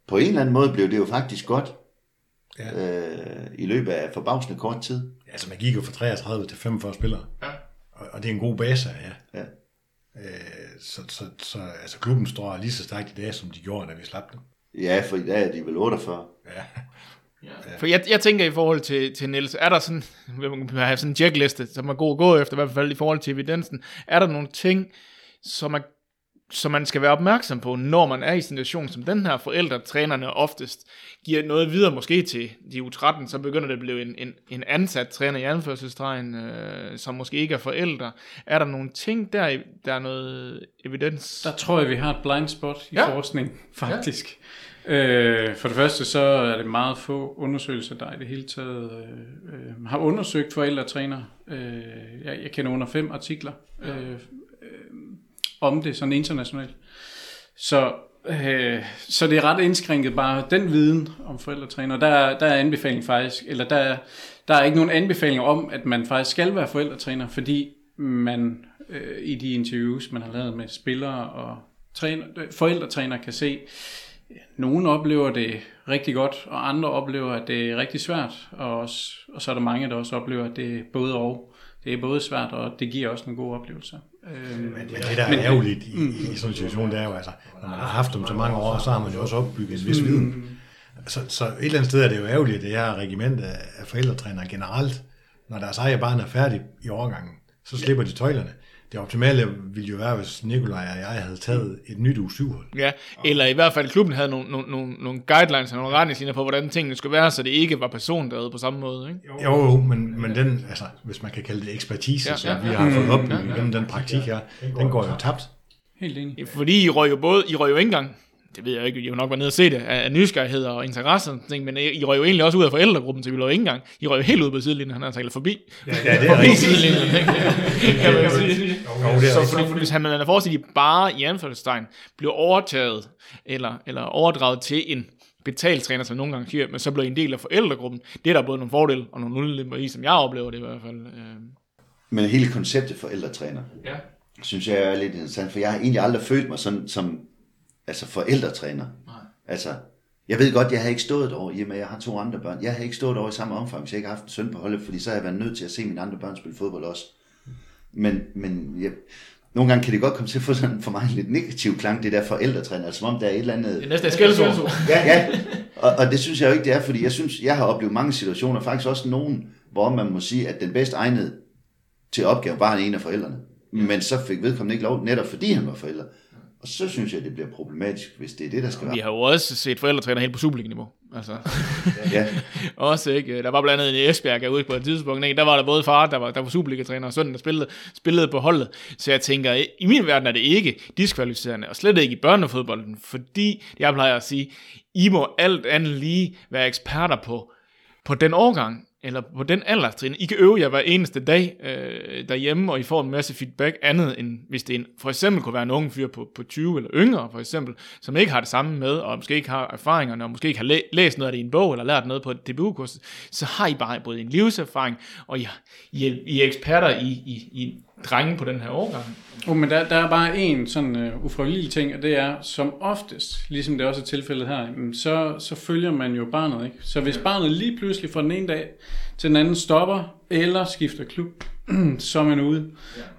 på en eller anden måde blev det jo faktisk godt ja. øh, i løbet af forbavsende kort tid. Altså man gik jo fra 33 til 45 spillere, ja. og, og det er en god base, ja. ja. Øh, så, så, så altså, klubben står lige så stærkt i dag, som de gjorde, da vi slap dem. Ja, for i dag er de vel 48. Ja. Ja. For jeg, jeg tænker i forhold til, til Niels, er der sådan, man kan have sådan en checkliste, som er god at gå efter, i hvert fald i forhold til evidensen, er der nogle ting, som, er, som man skal være opmærksom på, når man er i en situation som den her, forældre, trænerne oftest giver noget videre måske til de U13, så begynder det at blive en, en, en ansat træner i anførselstegn, øh, som måske ikke er forældre. Er der nogle ting der, der er noget evidens? Der tror jeg, vi har et blind spot i ja. forskning, faktisk. Ja. Øh, for det første så er det meget få undersøgelser, der i det hele taget øh, øh, har undersøgt forældretræner. Øh, jeg, jeg kender under fem artikler øh, øh, om det, sådan internationalt. Så, øh, så det er ret indskrænket bare den viden om forældretræner. Der, der er anbefaling faktisk, eller der, der er ikke nogen anbefaling om, at man faktisk skal være forældretræner, fordi man øh, i de interviews, man har lavet med spillere og træner, forældretræner kan se, nogle oplever det rigtig godt, og andre oplever, at det er rigtig svært, og, også, og så er der mange, der også oplever, at det er både og. Det er både svært, og det giver også en god oplevelse. Øhm, men det, det der er men, ærgerligt i, mm, i sådan en situation, det er jo altså, når man har haft dem så mange år, så har man jo også opbygget en vis viden. Mm. Så, så et eller andet sted er det jo ærgerligt, at det her regiment af forældretrænere generelt, når deres eget barn er færdig i overgangen, så slipper de tøjlerne det optimale ville jo være, hvis Nikolaj og jeg havde taget et nyt u 7 Ja, eller i hvert fald klubben havde nogle, nogle, nogle, nogle guidelines og nogle retningslinjer på, hvordan tingene skulle være, så det ikke var persondrevet på samme måde. Ikke? Jo, jo men, men den, altså, hvis man kan kalde det ekspertise, ja, som ja, vi har fået opbygget ja, ja. gennem den praktik her, den går jo tabt. Helt enig. Fordi I røg jo både, I røg jo ikke engang det ved jeg ikke, I jo nok var nede og se det, af nysgerrighed og interesse, og ting, men I røg jo egentlig også ud af forældregruppen, så vi lå ikke engang. I røg jo helt ud på sidelinjen, han har talt forbi. Ja, ja det er rigtigt. sidelinjen, kan man sige. Så fordi, hvis han er forestillet, at I bare i anførselstegn bliver overtaget, eller, eller overdraget til en betalt træner, som nogle gange siger, men så bliver I en del af forældregruppen. Det er der både nogle fordele og nogle ulemper i, som jeg oplever det i hvert fald. Øh. Men hele konceptet forældretræner, ja. synes jeg er lidt interessant, for jeg har egentlig aldrig følt mig sådan, som altså forældretræner. Nej. Altså, jeg ved godt, jeg har ikke stået over, i og med, at jeg har to andre børn. Jeg har ikke stået over i samme omfang, hvis jeg ikke har haft en søn på holdet, fordi så har jeg været nødt til at se mine andre børn spille fodbold også. Men, men jeg, nogle gange kan det godt komme til at få sådan for mig en lidt negativ klang, det der forældretræner, altså som om der er et eller andet... Det er næsten et skældsord. Ja, ja. Og, og, det synes jeg jo ikke, det er, fordi jeg synes, jeg har oplevet mange situationer, faktisk også nogen, hvor man må sige, at den bedste egnede til opgave var en af forældrene. Men så fik vedkommende ikke lov, netop fordi han var forælder. Og så synes jeg, det bliver problematisk, hvis det er det, der skal være. Vi har jo også set forældretræner helt på Superliga-niveau. Altså. ja. også ikke. Der var blandt andet en Esbjerg ude på et tidspunkt. Ikke? Der var der både far, der var, der var Superliga-træner, og sønnen, der spillede, spillede på holdet. Så jeg tænker, i min verden er det ikke diskvalificerende, og slet ikke i børnefodbolden, fordi jeg plejer at sige, I må alt andet lige være eksperter på, på den årgang eller på den alderstrin. I kan øve jer hver eneste dag øh, derhjemme, og I får en masse feedback andet end hvis det en, for eksempel kunne være en ung fyr på, på 20 eller yngre, for eksempel, som ikke har det samme med, og måske ikke har erfaringerne, og måske ikke har læ- læst noget af det i en bog, eller lært noget på et DBU-kurs, så har I bare både en livserfaring, og I, I, I er eksperter i, i, i drenge på den her årgang. Oh, men der, der er bare en sådan uh, ufrivillig ting, og det er, som oftest, ligesom det også er tilfældet her, så, så følger man jo barnet. Ikke? Så hvis barnet lige pludselig fra den ene dag til den anden stopper, eller skifter klub, så er man ude.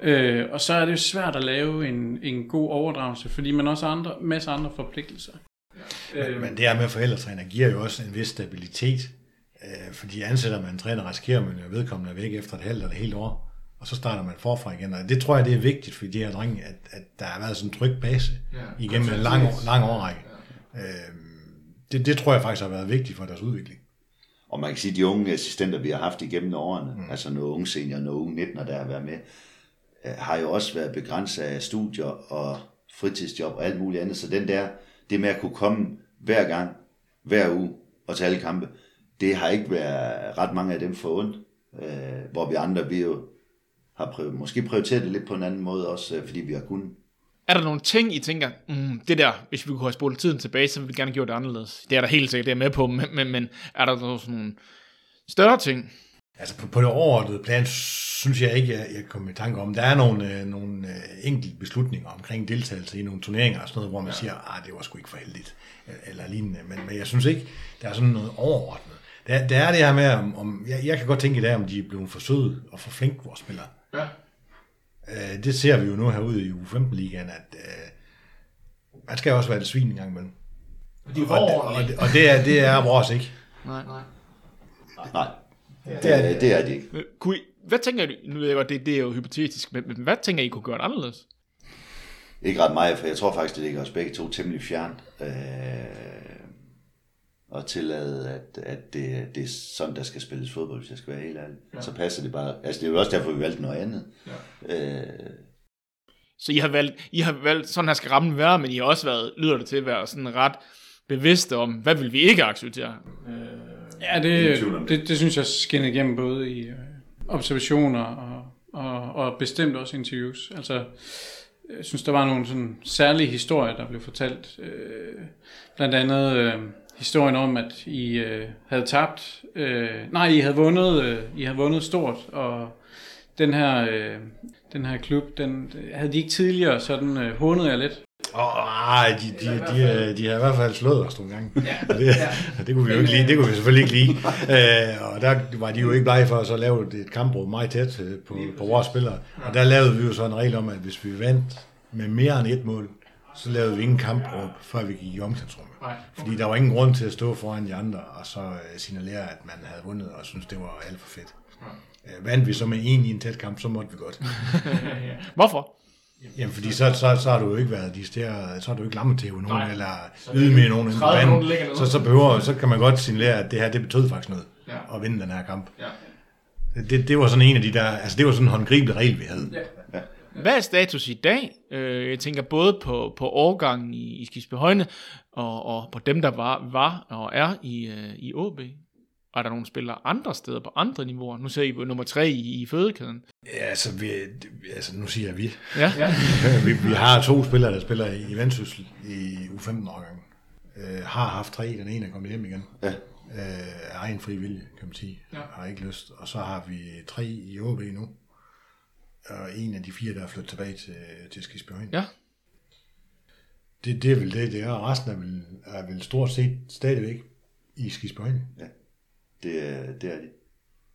Ja. Øh, og så er det jo svært at lave en, en god overdragelse, fordi man også har andre, masser andre forpligtelser. Ja. Men, men det her med forældretræner giver jo også en vis stabilitet, øh, fordi ansætter man en træner, risikerer man jo vedkommende væk efter et halvt eller et helt år, og så starter man forfra igen. Og det tror jeg, det er vigtigt for de her drenge, at, at der har været sådan en tryg base ja, igennem en lang, lang årrække. Ja. Øh, det, det tror jeg faktisk har været vigtigt for deres udvikling. Og man kan sige, at de unge assistenter, vi har haft igennem årene, mm. altså nogle unge senior, nogle unge 19, der har været med, øh, har jo også været begrænset af studier og fritidsjob og alt muligt andet. Så den der, det med at kunne komme hver gang, hver uge og tage alle kampe, det har ikke været ret mange af dem for ondt. Øh, hvor vi andre, vi jo har prøvet, måske prioriteret det lidt på en anden måde også, øh, fordi vi har kunnet. Er der nogle ting, I tænker, mm, det der, hvis vi kunne have spolet tiden tilbage, så ville vi gerne gøre det anderledes? Det er der helt sikkert, det er med på, men, men, men er der sådan nogle større ting? Altså på, på det overordnede plan, synes jeg ikke, jeg, jeg kommer i tanke om. Der er nogle, øh, nogle øh, enkelte beslutninger omkring deltagelse i nogle turneringer og sådan noget, hvor man ja. siger, at ah, det var sgu ikke for heldigt, eller lignende. Men, men jeg synes ikke, der er sådan noget overordnet. Der, der er det her med, om, om jeg, jeg kan godt tænke i dag, om de er blevet for søde og for flinke, vores spillere. Ja. Øh, det ser vi jo nu herude i U15-ligaen, at øh, man skal også være et svin en gang imellem. De og, og, og, og det, er, det er vores ikke. Nej, nej. Nej, det er det, det, er det ikke. Kunne I, hvad tænker I, nu ved jeg godt, det, det er jo hypotetisk, men, men hvad tænker I kunne gøre det anderledes? Ikke ret meget, for jeg tror faktisk, det ligger os begge to temmelig fjern. Øh, og tillade, at, at det, det er sådan, der skal spilles fodbold, hvis jeg skal være helt ærlig. Ja. Så passer det bare. Altså, det er jo også derfor, vi valgte noget andet. Ja. Øh, så I har valgt, I har valgt sådan her skal rammen være, men I har også været, lyder det til at være sådan ret bevidste om, hvad vil vi ikke acceptere? Øh, ja, det, det, det, synes jeg skinner igennem både i øh, observationer og, og, og bestemt også interviews. Altså, jeg synes, der var nogle sådan særlige historier, der blev fortalt. Øh, blandt andet øh, historien om, at I øh, havde tabt. Øh, nej, I havde vundet. Øh, I havde vundet stort, og den her, øh, den her klub, den havde de ikke tidligere, så den øh, hånede jeg lidt. Åh, oh, de, de, de, de, de har i hvert fald slået os nogle gange. Ja. Og det, ja. det kunne vi jo ikke lide. Det kunne vi selvfølgelig ikke lide. Uh, og der var de jo ikke blege for at så lave et kampbrud meget tæt øh, på, på vores spillere. Og der lavede vi jo så en regel om, at hvis vi vandt med mere end et mål, så lavede vi ingen kampråb, før vi gik i omklædningsrummet. Fordi der var ingen grund til at stå foran de andre, og så uh, signalere, at man havde vundet, og synes det var alt for fedt. Uh, vandt vi så med en i en tæt kamp, så måtte vi godt. Hvorfor? Jamen, fordi så, så, så har du jo ikke været de steder, så har du ikke lammet til nogen, Nej. eller med nogen, nogen så, så, behøver, så kan man godt signalere, at det her, det betød faktisk noget, ja. at vinde den her kamp. Ja. Det, det var sådan en af de der, altså det var sådan en håndgribelig regel, vi havde. Ja. Hvad er status i dag? Øh, jeg tænker både på, på årgangen i, i Skisbe Højne, og, og på dem, der var, var og er i, øh, i OB. Er der nogle spillere andre steder på andre niveauer? Nu ser I nummer tre i, i fødekæden. Ja, altså, vi, altså nu siger jeg vi. Ja. vi, vi har to spillere, der spiller i Vendsyssel i U15-årgangen. Øh, har haft tre, den ene er kommet hjem igen. Ja. Øh, er egen fri vilje, kan man sige. Ja. Har ikke lyst. Og så har vi tre i OB nu og en af de fire, der er flyttet tilbage til, til Skisbjørn. Ja. Det, det er vel det, det er. Resten er vel, er vel stort set stadigvæk i Skisbjørn. Ja, det, er, det er det.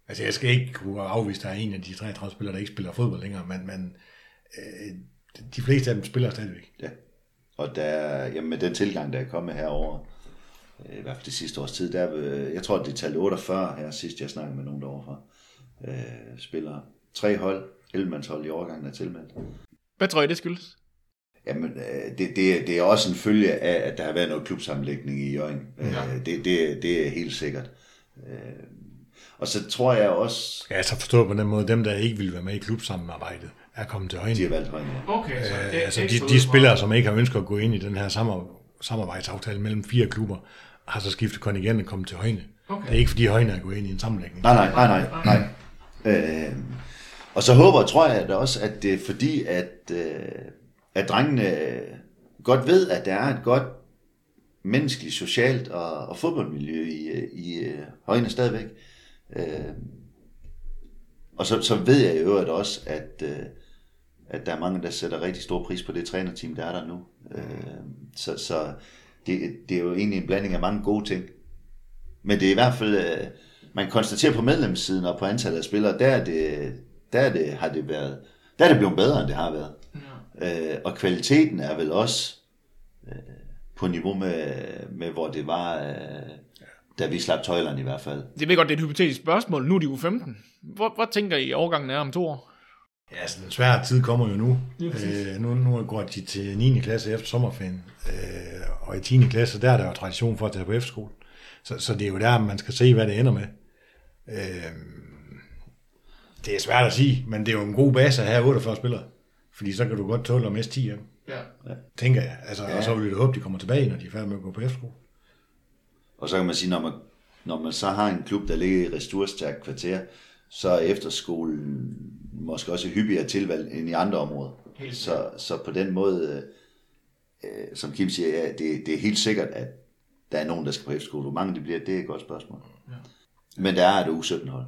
Altså, jeg skal ikke kunne afvise, at der er en af de 33 spillere, der ikke spiller fodbold længere, men, men øh, de fleste af dem spiller stadigvæk. Ja, og der, jamen, med den tilgang, der er kommet herover, øh, i hvert fald det sidste års tid, der, øh, jeg tror, det talte 48 her sidst, jeg snakkede med nogen derovre fra, øh, spillere. Tre hold, 11 i overgangen er tilmeldt. Hvad tror I, det skyldes? Jamen, øh, det, det, det er også en følge af, at der har været noget klubsammenlægning i Jørgen. Øh, ja. Det, det, det er helt sikkert. Øh, og så tror jeg også... Ja, så forstå på den måde, dem der ikke vil være med i klubsamarbejdet, er kommet til højne. De har valgt højne, ja. Okay, så det er altså, de, de spillere, som ikke har ønsket at gå ind i den her samarbejdsaftale mellem fire klubber, har så skiftet kontingent og kommet til højne. Okay. Det er ikke fordi højne er gået ind i en sammenlægning. Nej, nej, nej, nej. nej. Øh, og så håber og tror jeg da også, at det er fordi, at, øh, at drengene øh, godt ved, at der er et godt menneskeligt, socialt og, og fodboldmiljø i, øh, i øh, højne stadigvæk. Øh, og så, så ved jeg i øvrigt også, at, øh, at der er mange, der sætter rigtig stor pris på det trænerteam, der er der nu. Øh, så så det, det er jo egentlig en blanding af mange gode ting. Men det er i hvert fald... Øh, man konstaterer på medlemssiden og på antallet af spillere, der, er det, der er det, har det været, der er det blevet bedre, end det har været. Ja. Øh, og kvaliteten er vel også øh, på niveau med, med, hvor det var, øh, da vi slap tøjlerne i hvert fald. Det ved godt, det er et hypotetisk spørgsmål. Nu er de jo 15. Hvor, hvor tænker I, overgangen er om to år? Ja, altså den svære tid kommer jo nu. Øh, nu, nu går de til 9. klasse efter sommerferien, øh, og i 10. klasse, der er der jo tradition for at tage på efterskole. Så, så det er jo der, man skal se, hvad det ender med. Øh, det er svært at sige, men det er jo en god base at have 48 spillere. Fordi så kan du godt tåle at miste 10 af dem, Ja. tænker jeg. Altså, Ja. Og så vil jeg håbe, de kommer tilbage, når de er færdige med at gå på efterskole. Og så kan man sige, når man, når man så har en klub, der ligger i ressourcestærkt kvarter, så er efterskolen måske også hyppigere tilvalg end i andre områder. Så, så på den måde, øh, øh, som Kim siger, ja, det, det er helt sikkert, at der er nogen, der skal på efterskole. Hvor mange det bliver, det er et godt spørgsmål. Ja. Men der er et U17-hold.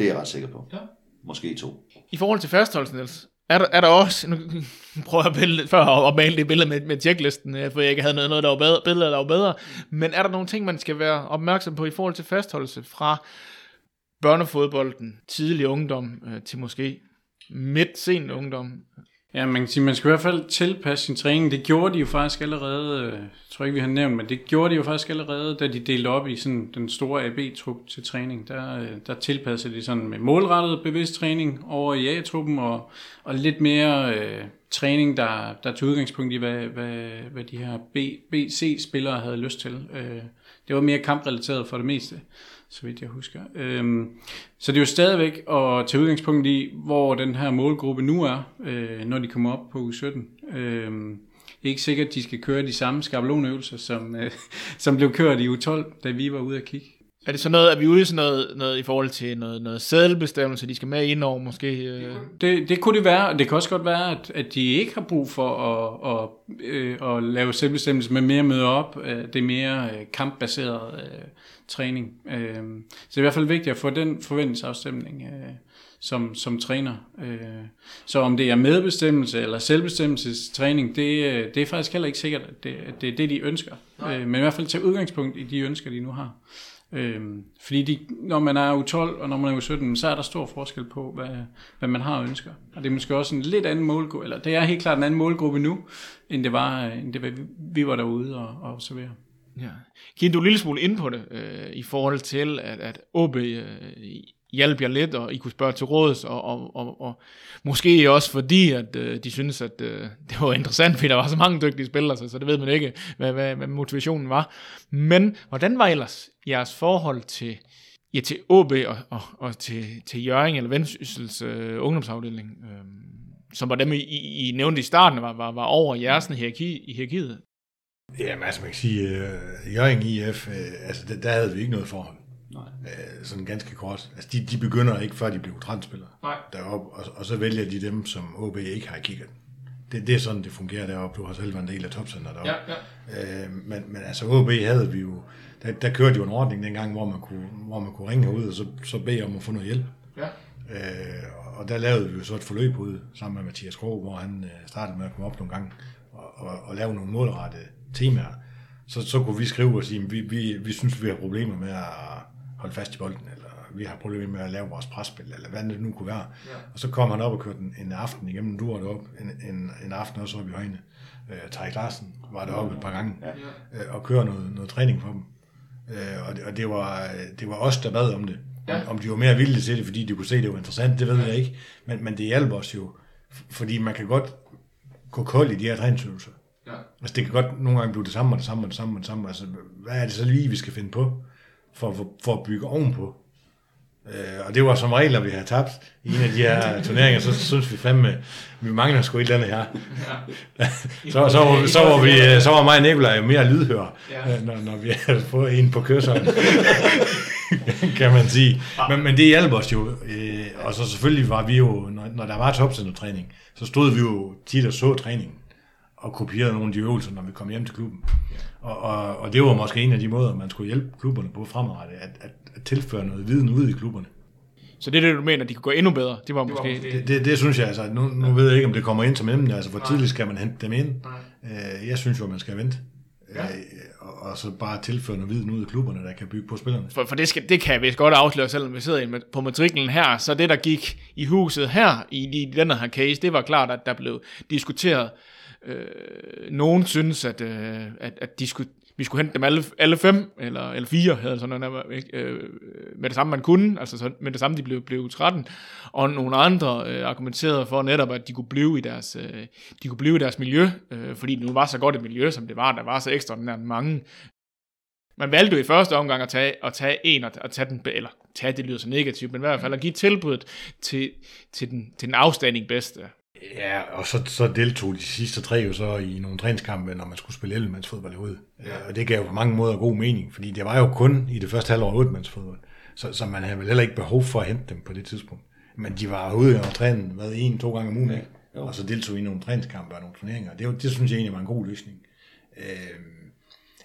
Det er jeg ret sikker på. Ja. Måske to. I forhold til fastholdelsen, Niels, er der, er der også, nu prøver jeg at billede, før at at male det billede med, med checklisten, øh, for jeg ikke havde noget, noget der var bedre, billeder, der var bedre, men er der nogle ting, man skal være opmærksom på i forhold til fastholdelse fra børnefodbolden, tidlig ungdom øh, til måske midt sen ungdom? Ja, man kan sige, man skal i hvert fald tilpasse sin træning. Det gjorde de jo faktisk allerede, øh, jeg tror ikke, vi har nævnt, men det gjorde de jo faktisk allerede, da de delte op i sådan den store AB-trup til træning. Der, øh, der tilpassede de sådan med målrettet bevidst træning over i A-truppen, og, og lidt mere øh, træning, der, der tog udgangspunkt i, hvad, hvad, hvad de her B, BC-spillere havde lyst til. Øh, det var mere kamprelateret for det meste så vidt jeg husker. Øhm, så det er jo stadigvæk at tage udgangspunkt i, hvor den her målgruppe nu er, øh, når de kommer op på u 17. Øhm, det er ikke sikkert, at de skal køre de samme skabelonøvelser, som, øh, som blev kørt i u 12, da vi var ude at kigge. Er det så noget, er vi ude i sådan noget, noget i forhold til noget, noget sædelbestemmelse, de skal med ind over måske? Øh? Det, det kunne det være, det kan også godt være, at, at de ikke har brug for at, at, øh, at lave selvbestemmelse, men mere møde op. Øh, det er mere øh, kampbaseret øh, træning. Øh, så det er i hvert fald vigtigt at få den forventningsafstemning øh, som, som træner. Øh, så om det er medbestemmelse eller selvbestemmelsestræning, det, det er faktisk heller ikke sikkert, at det, at det er det, de ønsker. Øh, men i hvert fald tage udgangspunkt i de ønsker, de nu har. Øhm, fordi de, når man er u 12 og når man er u 17, så er der stor forskel på, hvad, hvad man har og ønsker. Og det er måske også en lidt anden målgruppe, eller det er helt klart en anden målgruppe nu, end det var, øh, end det var vi var derude og, og observere. Ja. Giv du en lille smule ind på det, øh, i forhold til, at, at OB øh, hjalp jer lidt, og I kunne spørge til råds, og, og, og, og måske også fordi, at øh, de synes, at øh, det var interessant, fordi der var så mange dygtige spillere, så, så det ved man ikke, hvad, hvad, hvad motivationen var. Men hvordan var ellers jeres forhold til, ja, til OB og, og, og til, til Jørgen eller Vendsyssels øh, ungdomsafdeling, øh, som var dem, I, I, I nævnte i starten, var, var, var over jeres hierarki, i hierarkiet? Jamen, altså man kan sige, uh, Jørgen IF, uh, altså der, der havde vi ikke noget forhold. Nej. Uh, sådan ganske kort. Altså de, de begynder ikke, før de bliver transspillere Nej. deroppe, og, og så vælger de dem, som OB ikke har kigget. Det, det er sådan, det fungerer deroppe. Du har selv været en del af topcenter deroppe. Ja, ja. Øh, men, men altså OB havde vi jo, der, der kørte jo en ordning dengang, hvor man kunne, hvor man kunne ringe herud, og så, så bede om at få noget hjælp. Ja. Øh, og der lavede vi jo så et forløb ud sammen med Mathias Krog, hvor han øh, startede med at komme op nogle gange og, og, og lave nogle målrettede temaer. Så, så kunne vi skrive og sige, at vi, vi, vi synes, vi har problemer med at holde fast i bolden, eller vi har problemer med at lave vores presspil, eller hvad det nu kunne være. Ja. Og så kom han op og kørte en, en aften igennem du var deroppe, en, en, en aften også oppe i højne. Øh, Tarik Larsen var deroppe et par gange, Ja. øh, og køre noget, noget træning for dem. Øh, og det, og det, var, det var os, der bad om det. Ja. Om, de var mere villige til det, fordi de kunne se, at det var interessant, det ved jeg ikke. Men, men det hjalp os jo, fordi man kan godt gå kold i de her træningsøvelser. Ja. Altså det kan godt nogle gange blive det samme og det samme og det samme og det samme. Altså hvad er det så lige, vi skal finde på, for, for, for at bygge ovenpå? Øh, og det var som regel, at vi havde tabt i en af de her turneringer, så synes vi fandme, vi mangler sgu et eller andet her. så, så, var, så, var vi, så var mig og Nicolaj jo mere lydhør, Ja. øh, når, når vi havde fået en på kørselen. kan man sige. Men, men det hjalp os jo. Øh, og så selvfølgelig var vi jo, når, når der var topcentertræning, så stod vi jo tit og så træningen og kopierede nogle af de øvelser, når vi kom hjem til klubben. Og, og, og det var måske en af de måder, man skulle hjælpe klubberne på fremadrettet, at, at, at tilføre noget viden ud i klubberne. Så det er det, du mener, de kunne gå endnu bedre? Det var måske... Det Det, det, det synes jeg, altså, nu, nu ved jeg ikke, om det kommer ind som emne, altså hvor tidligt skal man hente dem ind. Øh, jeg synes jo, man skal vente. Ja. Øh, og, og så bare tilføre noget viden ud af klubberne, der kan bygge på spillerne. For, for det, skal, det kan jeg vist godt afsløre, selvom vi sidder i- på matriklen her. Så det, der gik i huset her, i, i den her case, det var klart, at der blev diskuteret. Øh, nogen synes, at, øh, at, at de skulle, vi skulle hente dem alle, alle fem, eller, eller fire, havde sådan noget, der, ikke? øh, med det samme, man kunne, altså så, med det samme, de blev, blev 13. Og nogle andre øh, argumenterede for netop, at de kunne blive i deres, øh, de kunne blive i deres miljø, øh, fordi det nu var så godt et miljø, som det var. Der var så ekstraordinært mange man valgte jo i første omgang at tage, at tage en og, og tage den, eller tage, det lyder så negativt, men i hvert fald at give tilbuddet til, til, den, til den afstanding bedste. Ja, og så, så deltog de sidste tre jo så i nogle træningskampe, når man skulle spille 11 fodbold herude. Ja. Og det gav jo på mange måder god mening, fordi det var jo kun i det første halvår 8 fodbold. Så, så man havde vel heller ikke behov for at hente dem på det tidspunkt. Men de var ude og træne hvad, en, to gange om ugen, ikke? og så deltog i nogle træningskampe og nogle turneringer. Det, var- det synes jeg egentlig var en god løsning. Øh,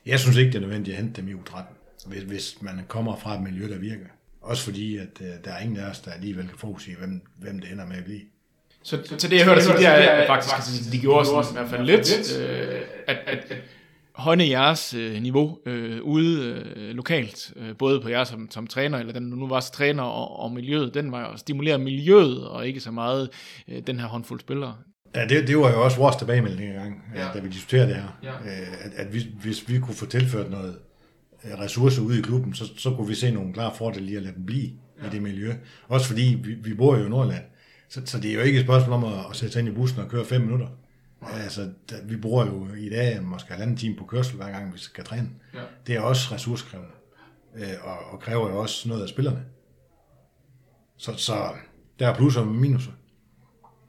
jeg synes ikke, det er nødvendigt at hente dem i U13, hvis, hvis man kommer fra et miljø, der virker. Også fordi, at øh, der er ingen af os, der alligevel kan forudsige, hvem, hvem det ender med at blive. Så, så, så det, jeg hørte dig sige, det er at faktisk, at de gjorde sådan, i hvert fald lidt, øh, at, at, at højne jeres øh, niveau øh, ude øh, lokalt, øh, både på jer som, som træner, eller den nu var træner, og, og miljøet, den var at stimulere miljøet, og ikke så meget øh, den her håndfuld spillere. Ja, det, det var jo også vores tilbagemelding engang, Ja. ja. da vi diskuterede det her. Ja. Øh, At, at vi, hvis vi kunne få tilført noget øh, ressourcer ude i klubben, så, så kunne vi se nogle klare fordele i at lade dem blive ja. i det miljø. Også fordi vi, vi bor jo i Nordland. Så, så det er jo ikke et spørgsmål om at, at sætte sig ind i bussen og køre fem minutter. Altså, der, vi bruger jo i dag måske halvanden time på kørsel, hver gang vi skal træne. Ja. Det er også ressourcekrævende, øh, og, og kræver jo også noget af spillerne. Så, så der er plusser og minuser.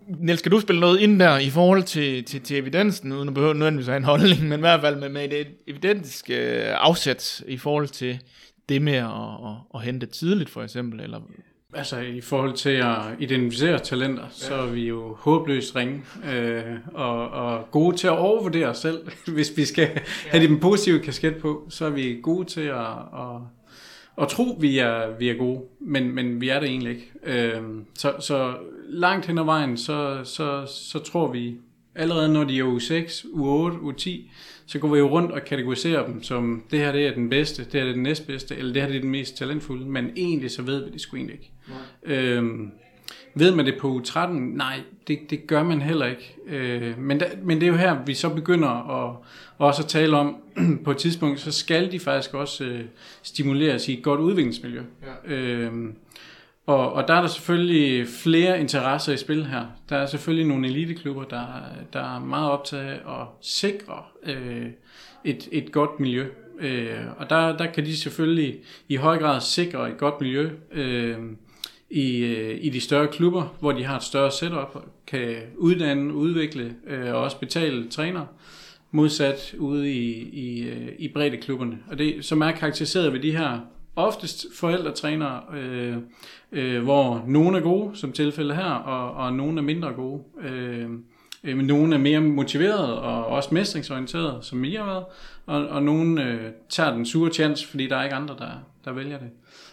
Niels, skal du spille noget ind der i forhold til, til, til evidensen, uden at behøve nødvendigvis at have en holdning, men i hvert fald med, med et evidensk øh, afsæt i forhold til det med at, at, at hente tidligt, for eksempel, eller Altså i forhold til at identificere talenter, ja. så er vi jo håbløst ringe øh, og, og gode til at overvurdere os selv. Hvis vi skal have den positive kasket på, så er vi gode til at, at, at tro, vi er, vi er gode, men, men vi er det egentlig ikke. Øh, så, så langt hen ad vejen, så, så, så tror vi allerede når de er u 6, u 8, u 10, så går vi jo rundt og kategoriserer dem som, det her det er den bedste, det her det er den næstbedste, eller det her det er den mest talentfulde, men egentlig så ved vi det sgu egentlig ikke. Øhm, ved man det på u 13? Nej, det, det gør man heller ikke. Øh, men, der, men det er jo her, vi så begynder at, også at tale om, på et tidspunkt, så skal de faktisk også øh, stimuleres i et godt udviklingsmiljø. Ja. Øhm, og, og der er der selvfølgelig flere interesser i spil her. Der er selvfølgelig nogle eliteklubber, der, der er meget optaget af at sikre øh, et, et godt miljø. Øh, og der, der kan de selvfølgelig i høj grad sikre et godt miljø øh, i, øh, i de større klubber, hvor de har et større setup, kan uddanne, udvikle øh, og også betale trænere modsat ude i, i, i i breddeklubberne. Og det, som er karakteriseret ved de her oftest forældretrænere, øh, øh, hvor nogle er gode, som tilfælde her, og, og nogle er mindre gode. Øh, øh, men nogle er mere motiverede og også mestringsorienterede, som I har været, og, og nogle øh, tager den sure chance, fordi der er ikke andre, der, der vælger det.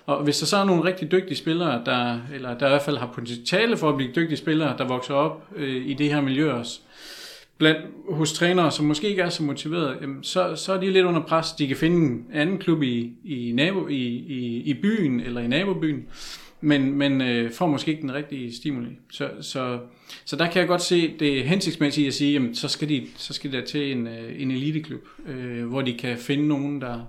Og hvis der så er nogle rigtig dygtige spillere, der, eller der i hvert fald har potentiale for at blive dygtige spillere, der vokser op øh, i det her miljø også, blandt, hos trænere, som måske ikke er så motiverede, jamen, så, så er de lidt under pres. De kan finde en anden klub i, i, nabo, i, i, i byen eller i nabobyen, men, men øh, får måske ikke den rigtige stimuli. Så, så, så der kan jeg godt se, det hensigtsmæssige at sige, jamen, så skal de, så skal de der til en, øh, en eliteklub, øh, hvor de kan finde nogen, der,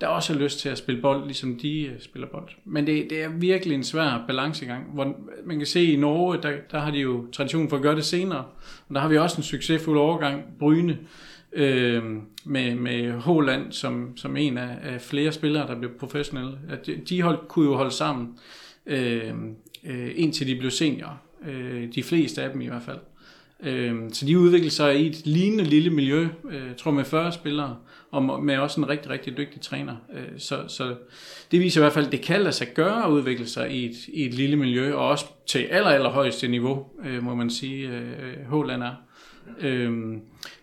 der også har lyst til at spille bold, ligesom de øh, spiller bold. Men det, det er virkelig en svær balancegang. Hvor man kan se i Norge, der, der har de jo tradition for at gøre det senere, og der har vi også en succesfuld overgang, Bryne, øh, med, med Håland som, som en af, af flere spillere, der blev professionelle. At de, de hold, kunne jo holde sammen, øh, øh, indtil de blev seniorer. Øh, de fleste af dem i hvert fald. Øh, så de udviklede sig i et lignende lille miljø, øh, tror med 40 spillere, og med også en rigtig, rigtig dygtig træner. Øh, så, så det viser i hvert fald, at det kan lade sig gøre at udvikle sig i et, i et lille miljø, og også til aller, aller højeste niveau, øh, må man sige, øh, Håland er. Øh,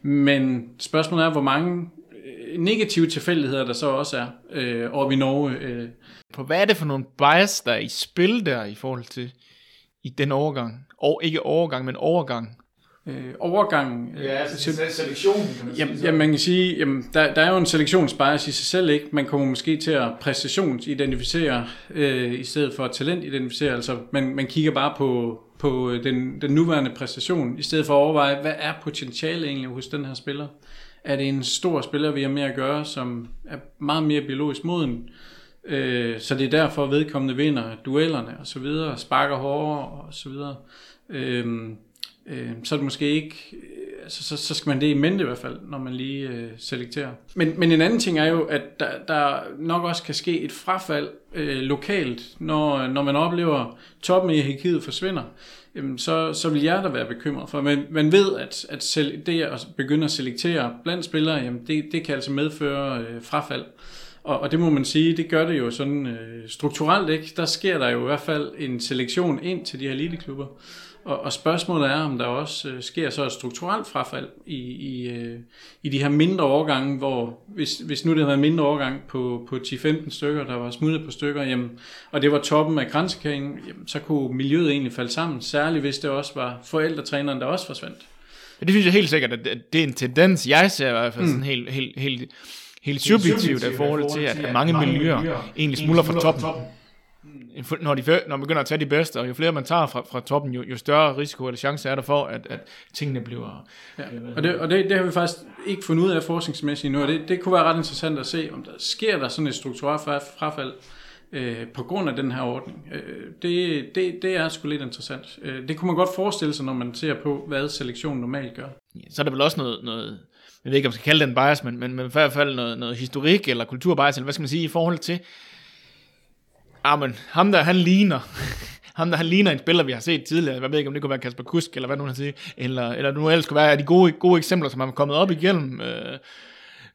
men spørgsmålet er, hvor mange øh, negative tilfældigheder der så også er øh, oppe i Norge. Øh på hvad er det for nogle bias, der er i spil der i forhold til i den overgang? Og ikke overgang, men overgang. øh, overgangen. Øh, altså selektionen, kan man Jamen, jamen man kan sige, jamen, der, der er jo en selektionsbias i sig selv, ikke? Man kommer måske til at præstationsidentificere øh, i stedet for talentidentificere. Altså, man, man kigger bare på, på den, den nuværende præstation, i stedet for at overveje, hvad er potentialet egentlig hos den her spiller? Er det en stor spiller, vi har med at gøre, som er meget mere biologisk moden? Øh, Øh, så det er derfor, at vedkommende vinder duellerne og så videre, sparker hårdere og så videre. Øh, øh, så er det måske ikke, så, altså, så, så skal man det i mente i hvert fald, når man lige øh, selekterer. Men, men en anden ting er jo, at der, der nok også kan ske et frafald øh, lokalt, når, når man oplever toppen i hierarkiet forsvinder. Jamen, så, så vil jeg da være bekymret for. Men man ved, at, at selv det at begynde at selektere blandt spillere, jamen det, det kan altså medføre øh, frafald. Og, og det må man sige, det gør det jo sådan øh, strukturelt ikke. Der sker der jo i hvert fald en selektion ind til de her eliteklubber. Og, og spørgsmålet er, om der også øh, sker så et strukturelt frafald i, i, øh, i de her mindre årgange, hvor hvis, hvis nu det havde været en mindre årgang på, på 10-15 stykker, der var smuttet på stykker, jamen, og det var toppen af grænsekæringen, jamen, så kunne miljøet egentlig falde sammen, særligt hvis det også var forældretræneren, der også forsvandt. Ja, det synes jeg helt sikkert, at det er en tendens, jeg ser i hvert fald mm. sådan helt, helt, helt, helt subjektivt i forhold til, at, mange miljøer egentlig smuldrer fra toppen. når, de, når man begynder at tage de bedste, og jo flere man tager fra, fra toppen, jo, jo større risiko eller chance er der for, at, at tingene bliver... Ja. Og, det, og det, det har vi faktisk ikke fundet ud af forskningsmæssigt nu, og det, det kunne være ret interessant at se, om der sker der sådan et strukturelt frafald øh, på grund af den her ordning. Øh, det, det, det er sgu lidt interessant. Øh, det kunne man godt forestille sig, når man ser på, hvad selektionen normalt gør. Ja, så er der vel også noget, noget jeg ved ikke, om man skal kalde den bias, men, men, men i hvert fald noget, noget historik eller kulturbias, eller hvad skal man sige, i forhold til, Ah, men ham der, han ligner, ham der, han ligner en spiller, vi har set tidligere. Jeg ved ikke, om det kunne være Kasper Kusk, eller hvad nu han siger, eller, eller nu ellers skulle være de gode, gode eksempler, som har kommet op igennem. Øh,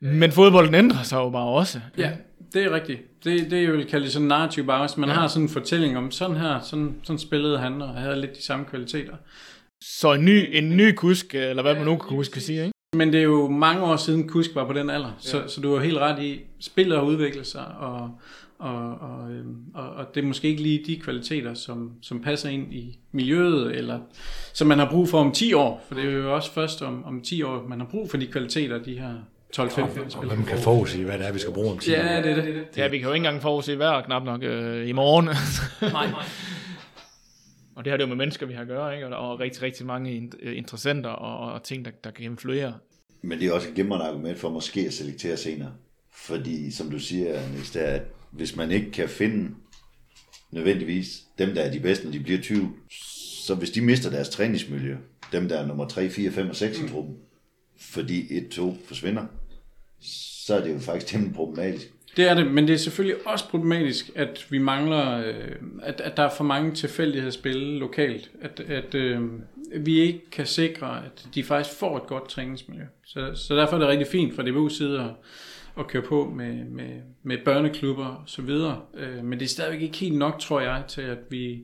men fodbolden ændrer sig jo bare også. Ja, det er rigtigt. Det, det er jo kaldt sådan en narrativ bias. Man ja. har sådan en fortælling om, sådan her, sådan, sådan spillede han, og havde lidt de samme kvaliteter. Så en ny, en ny kusk, eller hvad man nu kan huske sige, ikke? Men det er jo mange år siden Kusk var på den alder, ja. så, så du har helt ret i, spillet har udviklet sig, og, og, og, øhm, og, og det er måske ikke lige de kvaliteter, som, som passer ind i miljøet, eller som man har brug for om 10 år, for det er jo også først om, om 10 år, man har brug for de kvaliteter, de her 12-15 spil. Hvem kan forudsige, hvad det er, vi skal bruge om 10 ja, år? Ja, det er det. Ja, vi kan jo ikke engang forudse hver knap nok øh, i morgen. nej, nej. Og det har det jo med mennesker, vi har at gøre, ikke? Og, og rigtig, rigtig mange interessenter og, og ting, der, der kan influere. Men det er også et glimrende argument for måske at selektere senere. Fordi, som du siger, Niels, det er, at hvis man ikke kan finde nødvendigvis dem, der er de bedste, når de bliver 20, så hvis de mister deres træningsmiljø, dem der er nummer 3, 4, 5 og 6 mm. i gruppen, fordi 1, 2 forsvinder, så er det jo faktisk temmelig problematisk. Det er det, men det er selvfølgelig også problematisk, at vi mangler, øh, at, at der er for mange tilfældighedsspil lokalt. At, at øh, vi ikke kan sikre, at de faktisk får et godt træningsmiljø. Så, så derfor er det rigtig fint fra DBU's side at, at køre på med, med, med børneklubber og så videre. Øh, men det er stadigvæk ikke helt nok, tror jeg, til at vi,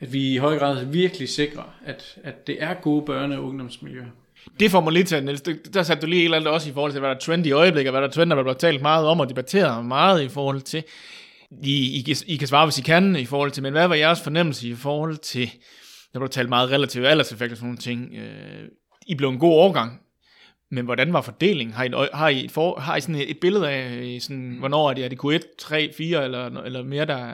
at vi i høj grad virkelig sikrer, at, at det er gode børne- og ungdomsmiljøer. Det får mig lige til, Niels. Der satte du lige et eller andet også i forhold til, hvad der er trend i øjeblikket, hvad der er trend, der bliver talt meget om og debatteret meget i forhold til. I, I, I kan svare, hvis I kan, i forhold til, men hvad var jeres fornemmelse i forhold til, der blev talt meget relativt alderseffekt og sådan nogle ting. Øh, I blev en god overgang men hvordan var fordelingen? Har I, har I, et, for, har I sådan et, et billede af, øh, sådan, hvornår er det? Er det Q1, 3, 4 eller, eller mere, der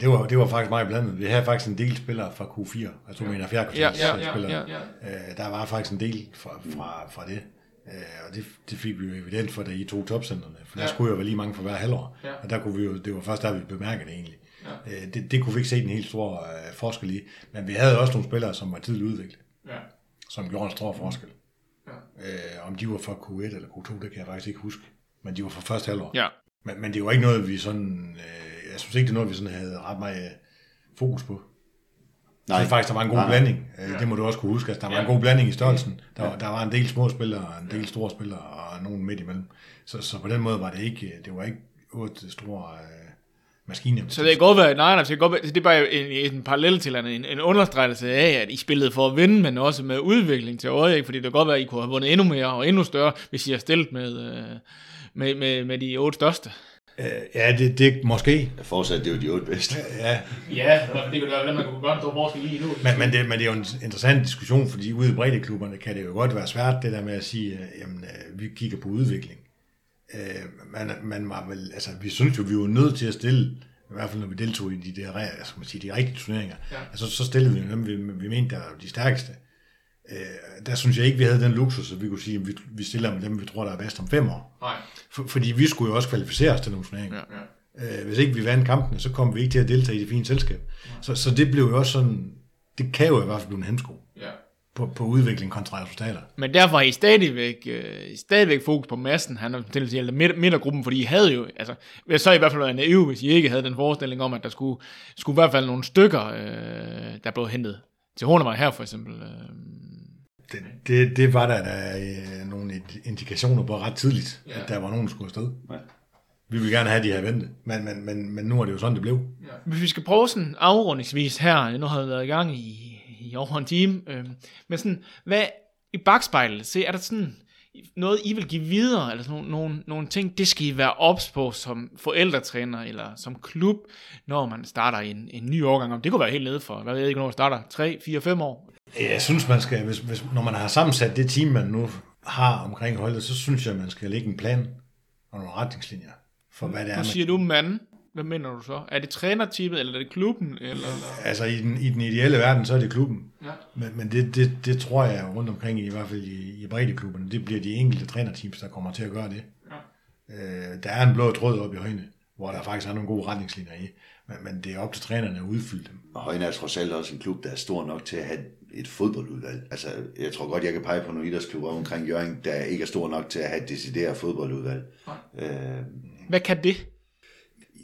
det var, det var faktisk meget blandet. Vi havde faktisk en del spillere fra Q4, altså du mener fjerde ja, ja, ja, spillere. Ja, ja. Øh, der var faktisk en del fra, fra, fra det. Øh, og det, det fik vi jo evident for, da I to topcentrene. For ja. der skulle jo være lige mange for hver halvår. Ja. Og der kunne vi jo, det var først der, vi bemærkede det egentlig. Ja. Øh, det, det kunne vi ikke se den helt store øh, forskel i. Men vi havde også nogle spillere, som var tidligt udviklet. Ja. Som gjorde en stor forskel. Ja. Øh, om de var fra Q1 eller Q2, det kan jeg faktisk ikke huske. Men de var fra første halvår. Ja. Men, men det var ikke noget, vi sådan... Øh, jeg synes ikke, det er noget, vi sådan havde ret meget øh, fokus på. Nej. Synes faktisk, der var en god nej, blanding. Øh, ja. Det må du også kunne huske. Altså, der var ja. en god blanding i størrelsen. Der, ja. der var en del små spillere, en del store spillere, og nogen midt imellem. Så, så på den måde var det ikke, det var ikke otte store øh, maskiner. Så det kan godt være, nej, nej, det, kan godt være, det er bare en, en parallel til en, en understregelse af, at I spillede for at vinde, men også med udvikling til øje, fordi det kan godt være, at I kunne have vundet endnu mere og endnu større, hvis I har stillet med, øh, med, med, med de otte største. Øh, ja, det, det måske. Jeg fortsat, det er jo de otte bedste. Ja, Ja, det kunne være, man kunne gøre en stor forskel lige nu. men, men, det, men det er jo en interessant diskussion, fordi ude i breddeklubberne kan det jo godt være svært, det der med at sige, øh, jamen, øh, vi kigger på udvikling. Øh, man, man var vel, altså, vi synes jo, vi var nødt til at stille, i hvert fald når vi deltog i de der, skal man sige, de rigtige turneringer, ja. altså, så stillede vi dem, vi, vi mente, der var de stærkeste. Øh, der synes jeg ikke, vi havde den luksus, at vi kunne sige, at vi, vi stiller med dem, vi tror, der er bedst om fem år. Nej. For, fordi vi skulle jo også kvalificere os til nogle turneringer. Ja, ja. Øh, hvis ikke vi vandt kampene, så kom vi ikke til at deltage i det fine selskab. Så, så det blev jo også sådan, det kan jo i hvert fald blive en hemsko ja. på, på udvikling kontra resultater. Men derfor har I stadigvæk, øh, stadigvæk fokus på massen, han er til at sige, midt, midtergruppen, fordi I havde jo, altså, så i hvert fald være naiv, hvis I ikke havde den forestilling om, at der skulle, skulle i hvert fald nogle stykker, øh, der blev hentet til Hornevej her for eksempel. Øh, Det, det, det var der, der øh, nogle ind- indikationer på ret tidligt, Ja. ja. at der var nogen, der skulle afsted. Ja. Vi ville gerne have de her vente, men, men, men, men nu er det jo sådan, det blev. Hvis vi skal prøve sådan afrundingsvis her, nu har vi været i gang i, i over en time, øh, men sådan, hvad i bagspejlet, se, er der sådan noget, I vil give videre, eller sådan nogle, nogle, nogle ting, det skal I være ops på som forældretræner, eller som klub, når man starter en, en ny årgang. Det kunne være helt nede for, hvad ved jeg ikke, når man starter, 3, 4, 5 år. Jeg synes, man skal, hvis, hvis, når man har sammensat det team, man nu har omkring holdet, så synes jeg, man skal lægge en plan og nogle retningslinjer for, hvad det er, Nu man siger du mand. Hvad mener du så? Er det trænerteamet, eller er det klubben? Eller? Altså i den, i den ideelle verden, så er det klubben. Ja. Men, men det, det, det tror jeg rundt omkring, i hvert fald i, i breddeklubberne, det bliver de enkelte trænerteams, der kommer til at gøre det. Ja. Øh, der er en blå tråd op i højne, hvor der faktisk er nogle gode retningslinjer i. Men, men det er op til trænerne at udfylde dem. Og Højne er trods alt også en klub, der er stor nok til at have et fodboldudvalg. Altså, jeg tror godt, jeg kan pege på nogle idrætsklubber omkring Jørgen, der ikke er stor nok til at have et decideret fodboldudvalg. Øh, Hvad kan det?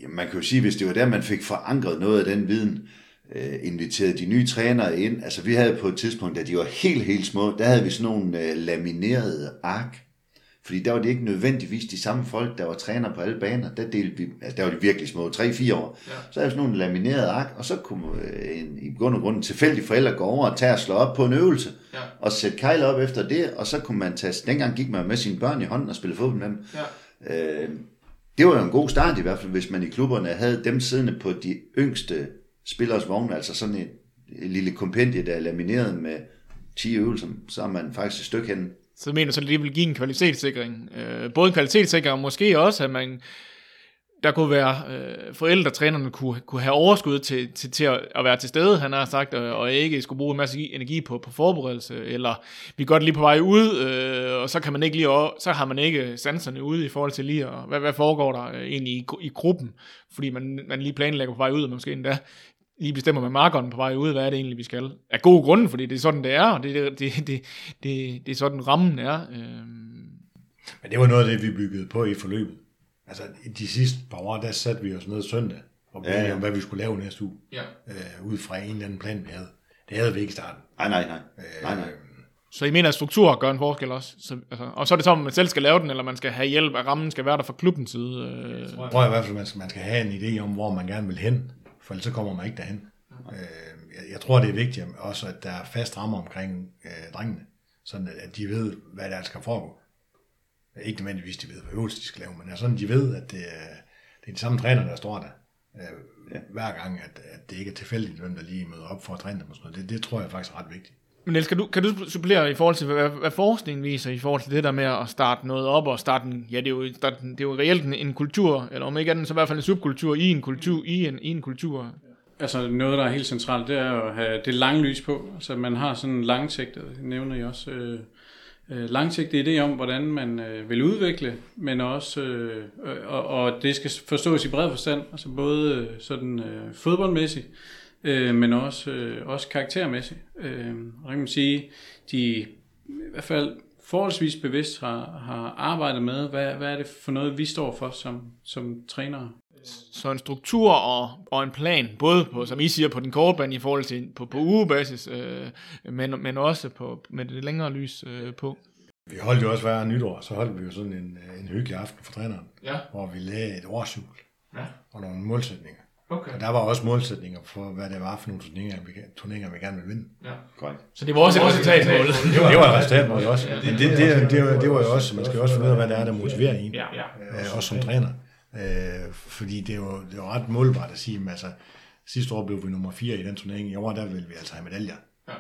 Man kan jo sige, hvis det var der, man fik forankret noget af den viden, øh, inviteret de nye trænere ind. Altså, vi havde på et tidspunkt, da de var helt, helt små, der havde vi sådan nogle øh, laminerede ark. Fordi der var det ikke nødvendigvis de samme folk, der var træner på alle baner. Der, delte vi, altså, der var de virkelig små, 3-4 år. Ja. Så havde vi sådan nogle laminerede ark, og så kunne øh, en, i grund og grund tilfældige forældre gå over og tage og slå op på en øvelse. Ja. Og sætte kejler op efter det, og så kunne man tage... Dengang gik man med sine børn i hånden og spille fodbold med dem. Ja. Øh, det var jo en god start i hvert fald, hvis man i klubberne havde dem siddende på de yngste spillers vogne, altså sådan et, et lille kompendie, der er lamineret med 10 øvelser, så er man faktisk et stykke hen. Så mener du så, at det vil give en kvalitetssikring. Øh, både en kvalitetssikring, og måske også, at man, der kunne være, øh, forældretrænerne kunne, kunne have overskud til, til, til at, at være til stede, han har sagt, og, og ikke skulle bruge en masse energi på, på forberedelse, eller vi er godt lige på vej ud, øh, og så kan man ikke lige, over- så har man ikke sanserne ude i forhold til lige, og hvad, hvad foregår der øh, egentlig i, i gruppen, fordi man, man lige planlægger på vej ud, og måske endda lige bestemmer med markeren på vej ud, hvad er det egentlig, vi skal. Af gode grunde, fordi det er sådan, det er, og det, det, det, det, det, det er sådan, rammen er. Øh, Men det var noget af det, vi byggede på i forløbet. Altså i de sidste par år, der satte vi os ned søndag og blev Ja, ja, om, hvad vi skulle lave næste uge. Ja. Øh, ud fra en eller anden plan, vi havde. Det havde vi ikke i starten. Nej, nej, nej. nej, nej. Så I mener, at struktur gør en forskel også? Så, altså, og så er det så, om man selv skal lave den, eller man skal have hjælp, at rammen skal være der fra klubbens side? Øh, Jeg tror i hvert fald, man skal, man skal have en idé om, hvor man gerne vil hen, for ellers så kommer man ikke derhen. Øh, jeg, jeg tror, det er vigtigt også, at der er fast rammer omkring øh, drengene, sådan at, de ved, hvad der skal foregå. Ikke nødvendigvis, de ved, hvad øvelser de skal lave, men sådan, de ved, at det er, det er de samme træner, der står der. Øh. Hver gang, at, at det ikke er tilfældigt, hvem der lige møder op for at træne dem og sådan noget. Det, det tror jeg faktisk er ret vigtigt. Men Niels, kan du, kan du supplere i forhold til, hvad, hvad forskningen viser, i forhold til det der med at starte noget op, og starte en, ja, det er jo, starte, en- det er jo reelt en, en kultur, eller om ikke andet, så i hvert fald en subkultur i en kultur, i en, i en kultur. Altså noget, der er helt centralt, det er at have det lange lys på. Så man har sådan en langsigtet, nævner jeg også, øh, øh, langsigtet idé om, hvordan man øh, vil udvikle, men også, øh, øh, og, og det skal forstås i bred forstand, altså både øh, sådan øh, fodboldmæssigt, øh, men også, øh, også karaktermæssigt. Øh, og kan man sige, de i hvert fald forholdsvis bevidst har, har arbejdet med, hvad, hvad er det for noget, vi står for som, som trænere. Så en struktur og, og en plan, både på, som I siger, på den korte bane i forhold til på, på ugebasis, øh, men, men også på, med det længere lys øh, på. Vi holdt jo også hver nytår, så holdt vi jo sådan en, øh, en hyggelig aften for træneren, Ja. hvor vi lagde et årsjul Ja. og nogle målsætninger. Okay. Og der var også målsætninger for, hvad det var for nogle turneringer, vi, turneringer, vi gerne ville vinde. Ja. Korrekt. Så det var også et resultatmål. Det var, det var et resultatmål også. Men det, det, det, det, var, det var jo også, man skal jo også finde ud af, hvad det er, der motiverer en. Ja, ja. Øh, også som træner. Øh, fordi det er, jo, det er jo ret målbart at sige, men altså, sidste år blev vi nummer 4 i den turnering. I år, der ville vi altså have medaljer. Ja.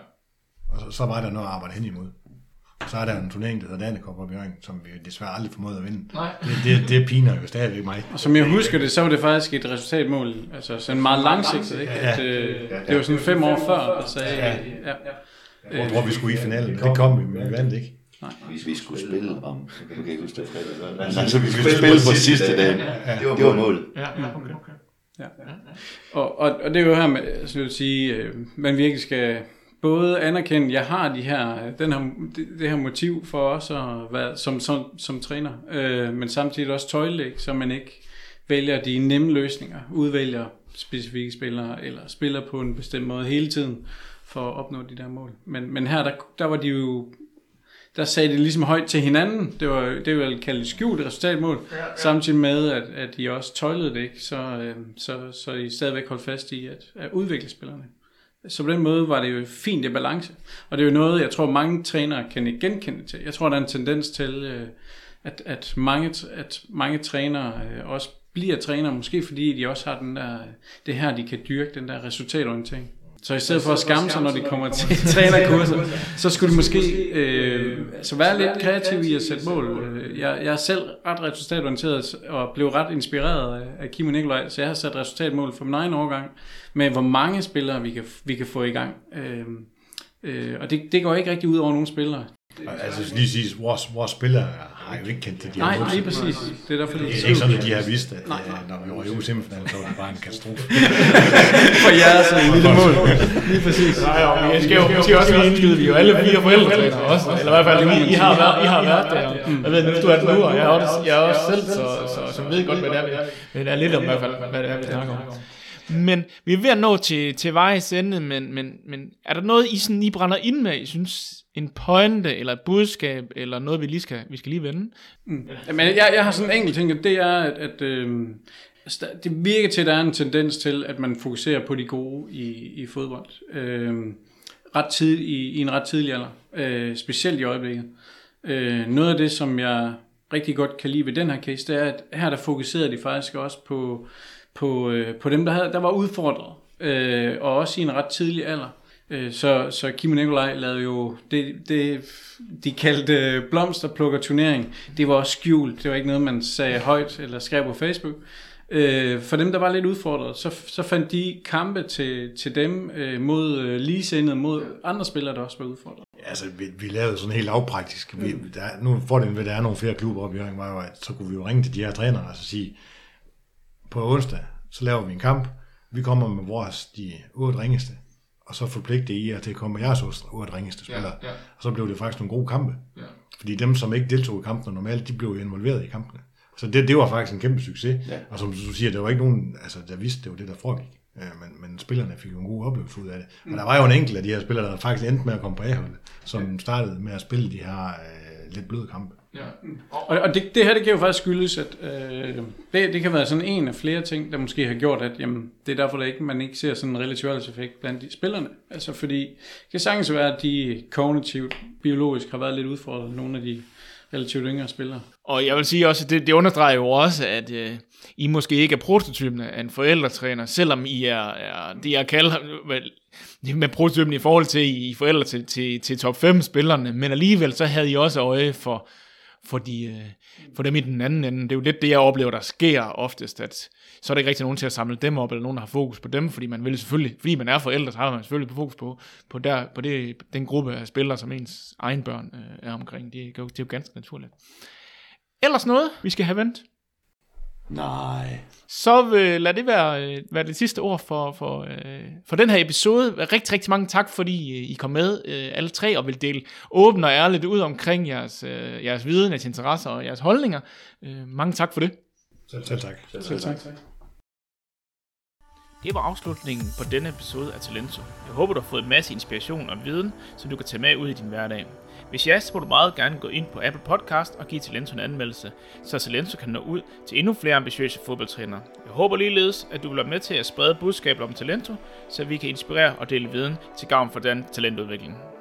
Og så, så var der noget at arbejde hen imod. Så er der en turnering, der hedder Danekop op i Jørgen, som vi desværre aldrig formåede at vinde. Nej. Det, det, det piner jo stadigvæk mig. Og som jeg husker det, så var det faktisk et resultatmål, altså sådan meget langsigtet, ikke? At, øh, det var sådan fem år før, der sagde, ja. ja. Jeg tror, vi skulle i finalen, men det kom vi, men vi vandt ikke. Hvis vi skulle spille om, nu kan jeg ikke huske det fredag, altså vi skulle spille på sidste dag, det var målet. Ja, ja, okay. Ja. Og, og, og det er jo her, med, så vil sige, øh, man virkelig skal både anerkende, at jeg har de her, den her, det, det her motiv for os at være som, som, som træner, øh, men samtidig også tøjlæg, så man ikke vælger de nemme løsninger, udvælger specifikke spillere, eller spiller på en bestemt måde hele tiden for at opnå de der mål. Men, men her, der, der var de jo der sagde de ligesom højt til hinanden. Det var det var kaldt skjult resultatmål. Ja, ja. Samtidig med, at, at de også tøjlede det, ikke? Så, øh, så, så I stadigvæk holdt fast i at, at udvikle spillerne. Så på den måde var det jo fint i balance. Og det er jo noget, jeg tror, mange trænere kan genkende til. Jeg tror, der er en tendens til, øh, at, at, mange, at mange trænere øh, også bliver trænere, måske fordi de også har den der, øh, det her, de kan dyrke, den der resultatorientering. Så i stedet for at skamme sig, når de kommer til trænerkurser, så skulle de måske øh, altså være lidt kreative i at sætte mål. Jeg, jeg er selv ret resultatorienteret og blev ret inspireret af Kim og Nikolaj, så jeg har sat resultatmål for min egen overgang med, hvor mange spillere vi kan, vi kan få i gang. Øh, øh, og det, det går ikke rigtig ud over nogle spillere. Altså lige sige, vores, vores spillere har jo ikke kendt til de Nej, lige præcis. Det er derfor, det er, det er ikke sådan, at de har vidst, at Nej. Øh, når vi var i uge semifinalen, så var det bare en katastrofe. For jer er sådan en lille mål. Lige præcis. Nej, jo, vi skal jo måske også lige indskyde, vi er jo alle fire forældretrænere også. Eller i hvert fald, I, I, har, været, I har været der. Jeg ved, nu du er den nu, og jeg er også, jeg er også selv, så, så, så ved godt, hvad det er, vi er lidt om i hvert fald, hvad det er, vi snakker om. Men vi er ved at nå til, til vejs ende, men, men, men er der noget, I, sådan, I brænder ind med, I synes, en pointe, eller et budskab, eller noget, vi lige skal, vi skal lige vende? Mm. Jamen, jeg, jeg har sådan en enkelt ting, og det er, at, at øh, det virker til, at der er en tendens til, at man fokuserer på de gode i, i fodbold. Øh, ret tid, i, i en ret tidlig alder, øh, specielt i øjeblikket. Øh, noget af det, som jeg rigtig godt kan lide ved den her case, det er, at her der fokuserede de faktisk også på på, øh, på dem, der, havde, der var udfordret, øh, og også i en ret tidlig alder. Øh, så, så Kim og Nikolaj lavede jo det, det de kaldte blomsterplukker turnering. Det var også skjult. Det var ikke noget, man sagde højt eller skrev på Facebook. Øh, for dem, der var lidt udfordret, så, så fandt de kampe til, til dem øh, mod ligesindede, mod andre spillere, der også var udfordret. Ja, altså, vi, vi lavede sådan helt lavpraktisk. Vi, der, nu fordelen ved, at der er nogle flere klubber op i Jørgen, var jo, at så kunne vi jo ringe til de her trænere og så sige, på onsdag, så laver vi en kamp. Vi kommer med vores de otte ringeste, og så forpligter I at komme med jeres otte ringeste spillere. Ja, ja. Og så blev det faktisk nogle gode kampe. Ja. Fordi dem, som ikke deltog i kampene normalt, de blev involveret i kampene. Så det, det var faktisk en kæmpe succes. Ja. Og som du siger, der var ikke nogen, altså, der vidste, det var det, der foregik. Men, men spillerne fik jo en god oplevelse ud af det. Og der var jo en enkelt af de her spillere, der faktisk endte med at komme på A-holdet, som startede med at spille de her øh, lidt bløde kampe. Ja. Og, og det, det her, det kan jo faktisk skyldes, at øh, det, det kan være sådan en af flere ting, der måske har gjort, at jamen, det er derfor, at ikke, man ikke ser sådan en relativ effekt blandt de spillerne. Altså fordi, det kan sagtens være, at de kognitivt, biologisk har været lidt udfordret, nogle af de relativt yngre spillere. Og jeg vil sige også, at det, det understreger jo også, at øh, I måske ikke er prototypen af en forældretræner, selvom I er, er det, jeg kalder med prototypen i forhold til I forældre til, til, til top 5 spillerne, men alligevel så havde I også øje for, for, de, øh, for dem i den anden ende. Det er jo lidt det, jeg oplever, der sker oftest, at så er der ikke rigtig nogen til at samle dem op, eller nogen, der har fokus på dem, fordi man vil selvfølgelig, fordi man er forældre, så har man selvfølgelig på fokus på, på, der, på det, den gruppe af spillere, som ens egen børn øh, er omkring. Det det er jo ganske naturligt. Ellers noget, vi skal have vendt? Nej. Så vil, lad det være, øh, være det sidste ord for, for, øh, for den her episode. Rigtig, rigtig mange tak, fordi øh, I kom med alle tre og vil dele åbent og ærligt ud omkring jeres, jeres viden, jeres interesser og jeres holdninger. Mange tak for det. Selv, selv tak. Selv, selv tak. tak. Det var afslutningen på denne episode af Talento. Jeg håber, du har fået en masse inspiration og viden, som du kan tage med ud i din hverdag. Hvis ja, så må du meget gerne gå ind på Apple Podcast og give Talento en anmeldelse, så Talento kan nå ud til endnu flere ambitiøse fodboldtrænere. Jeg håber ligeledes, at du vil være med til at sprede budskabet om Talento, så vi kan inspirere og dele viden til gavn for den talentudvikling.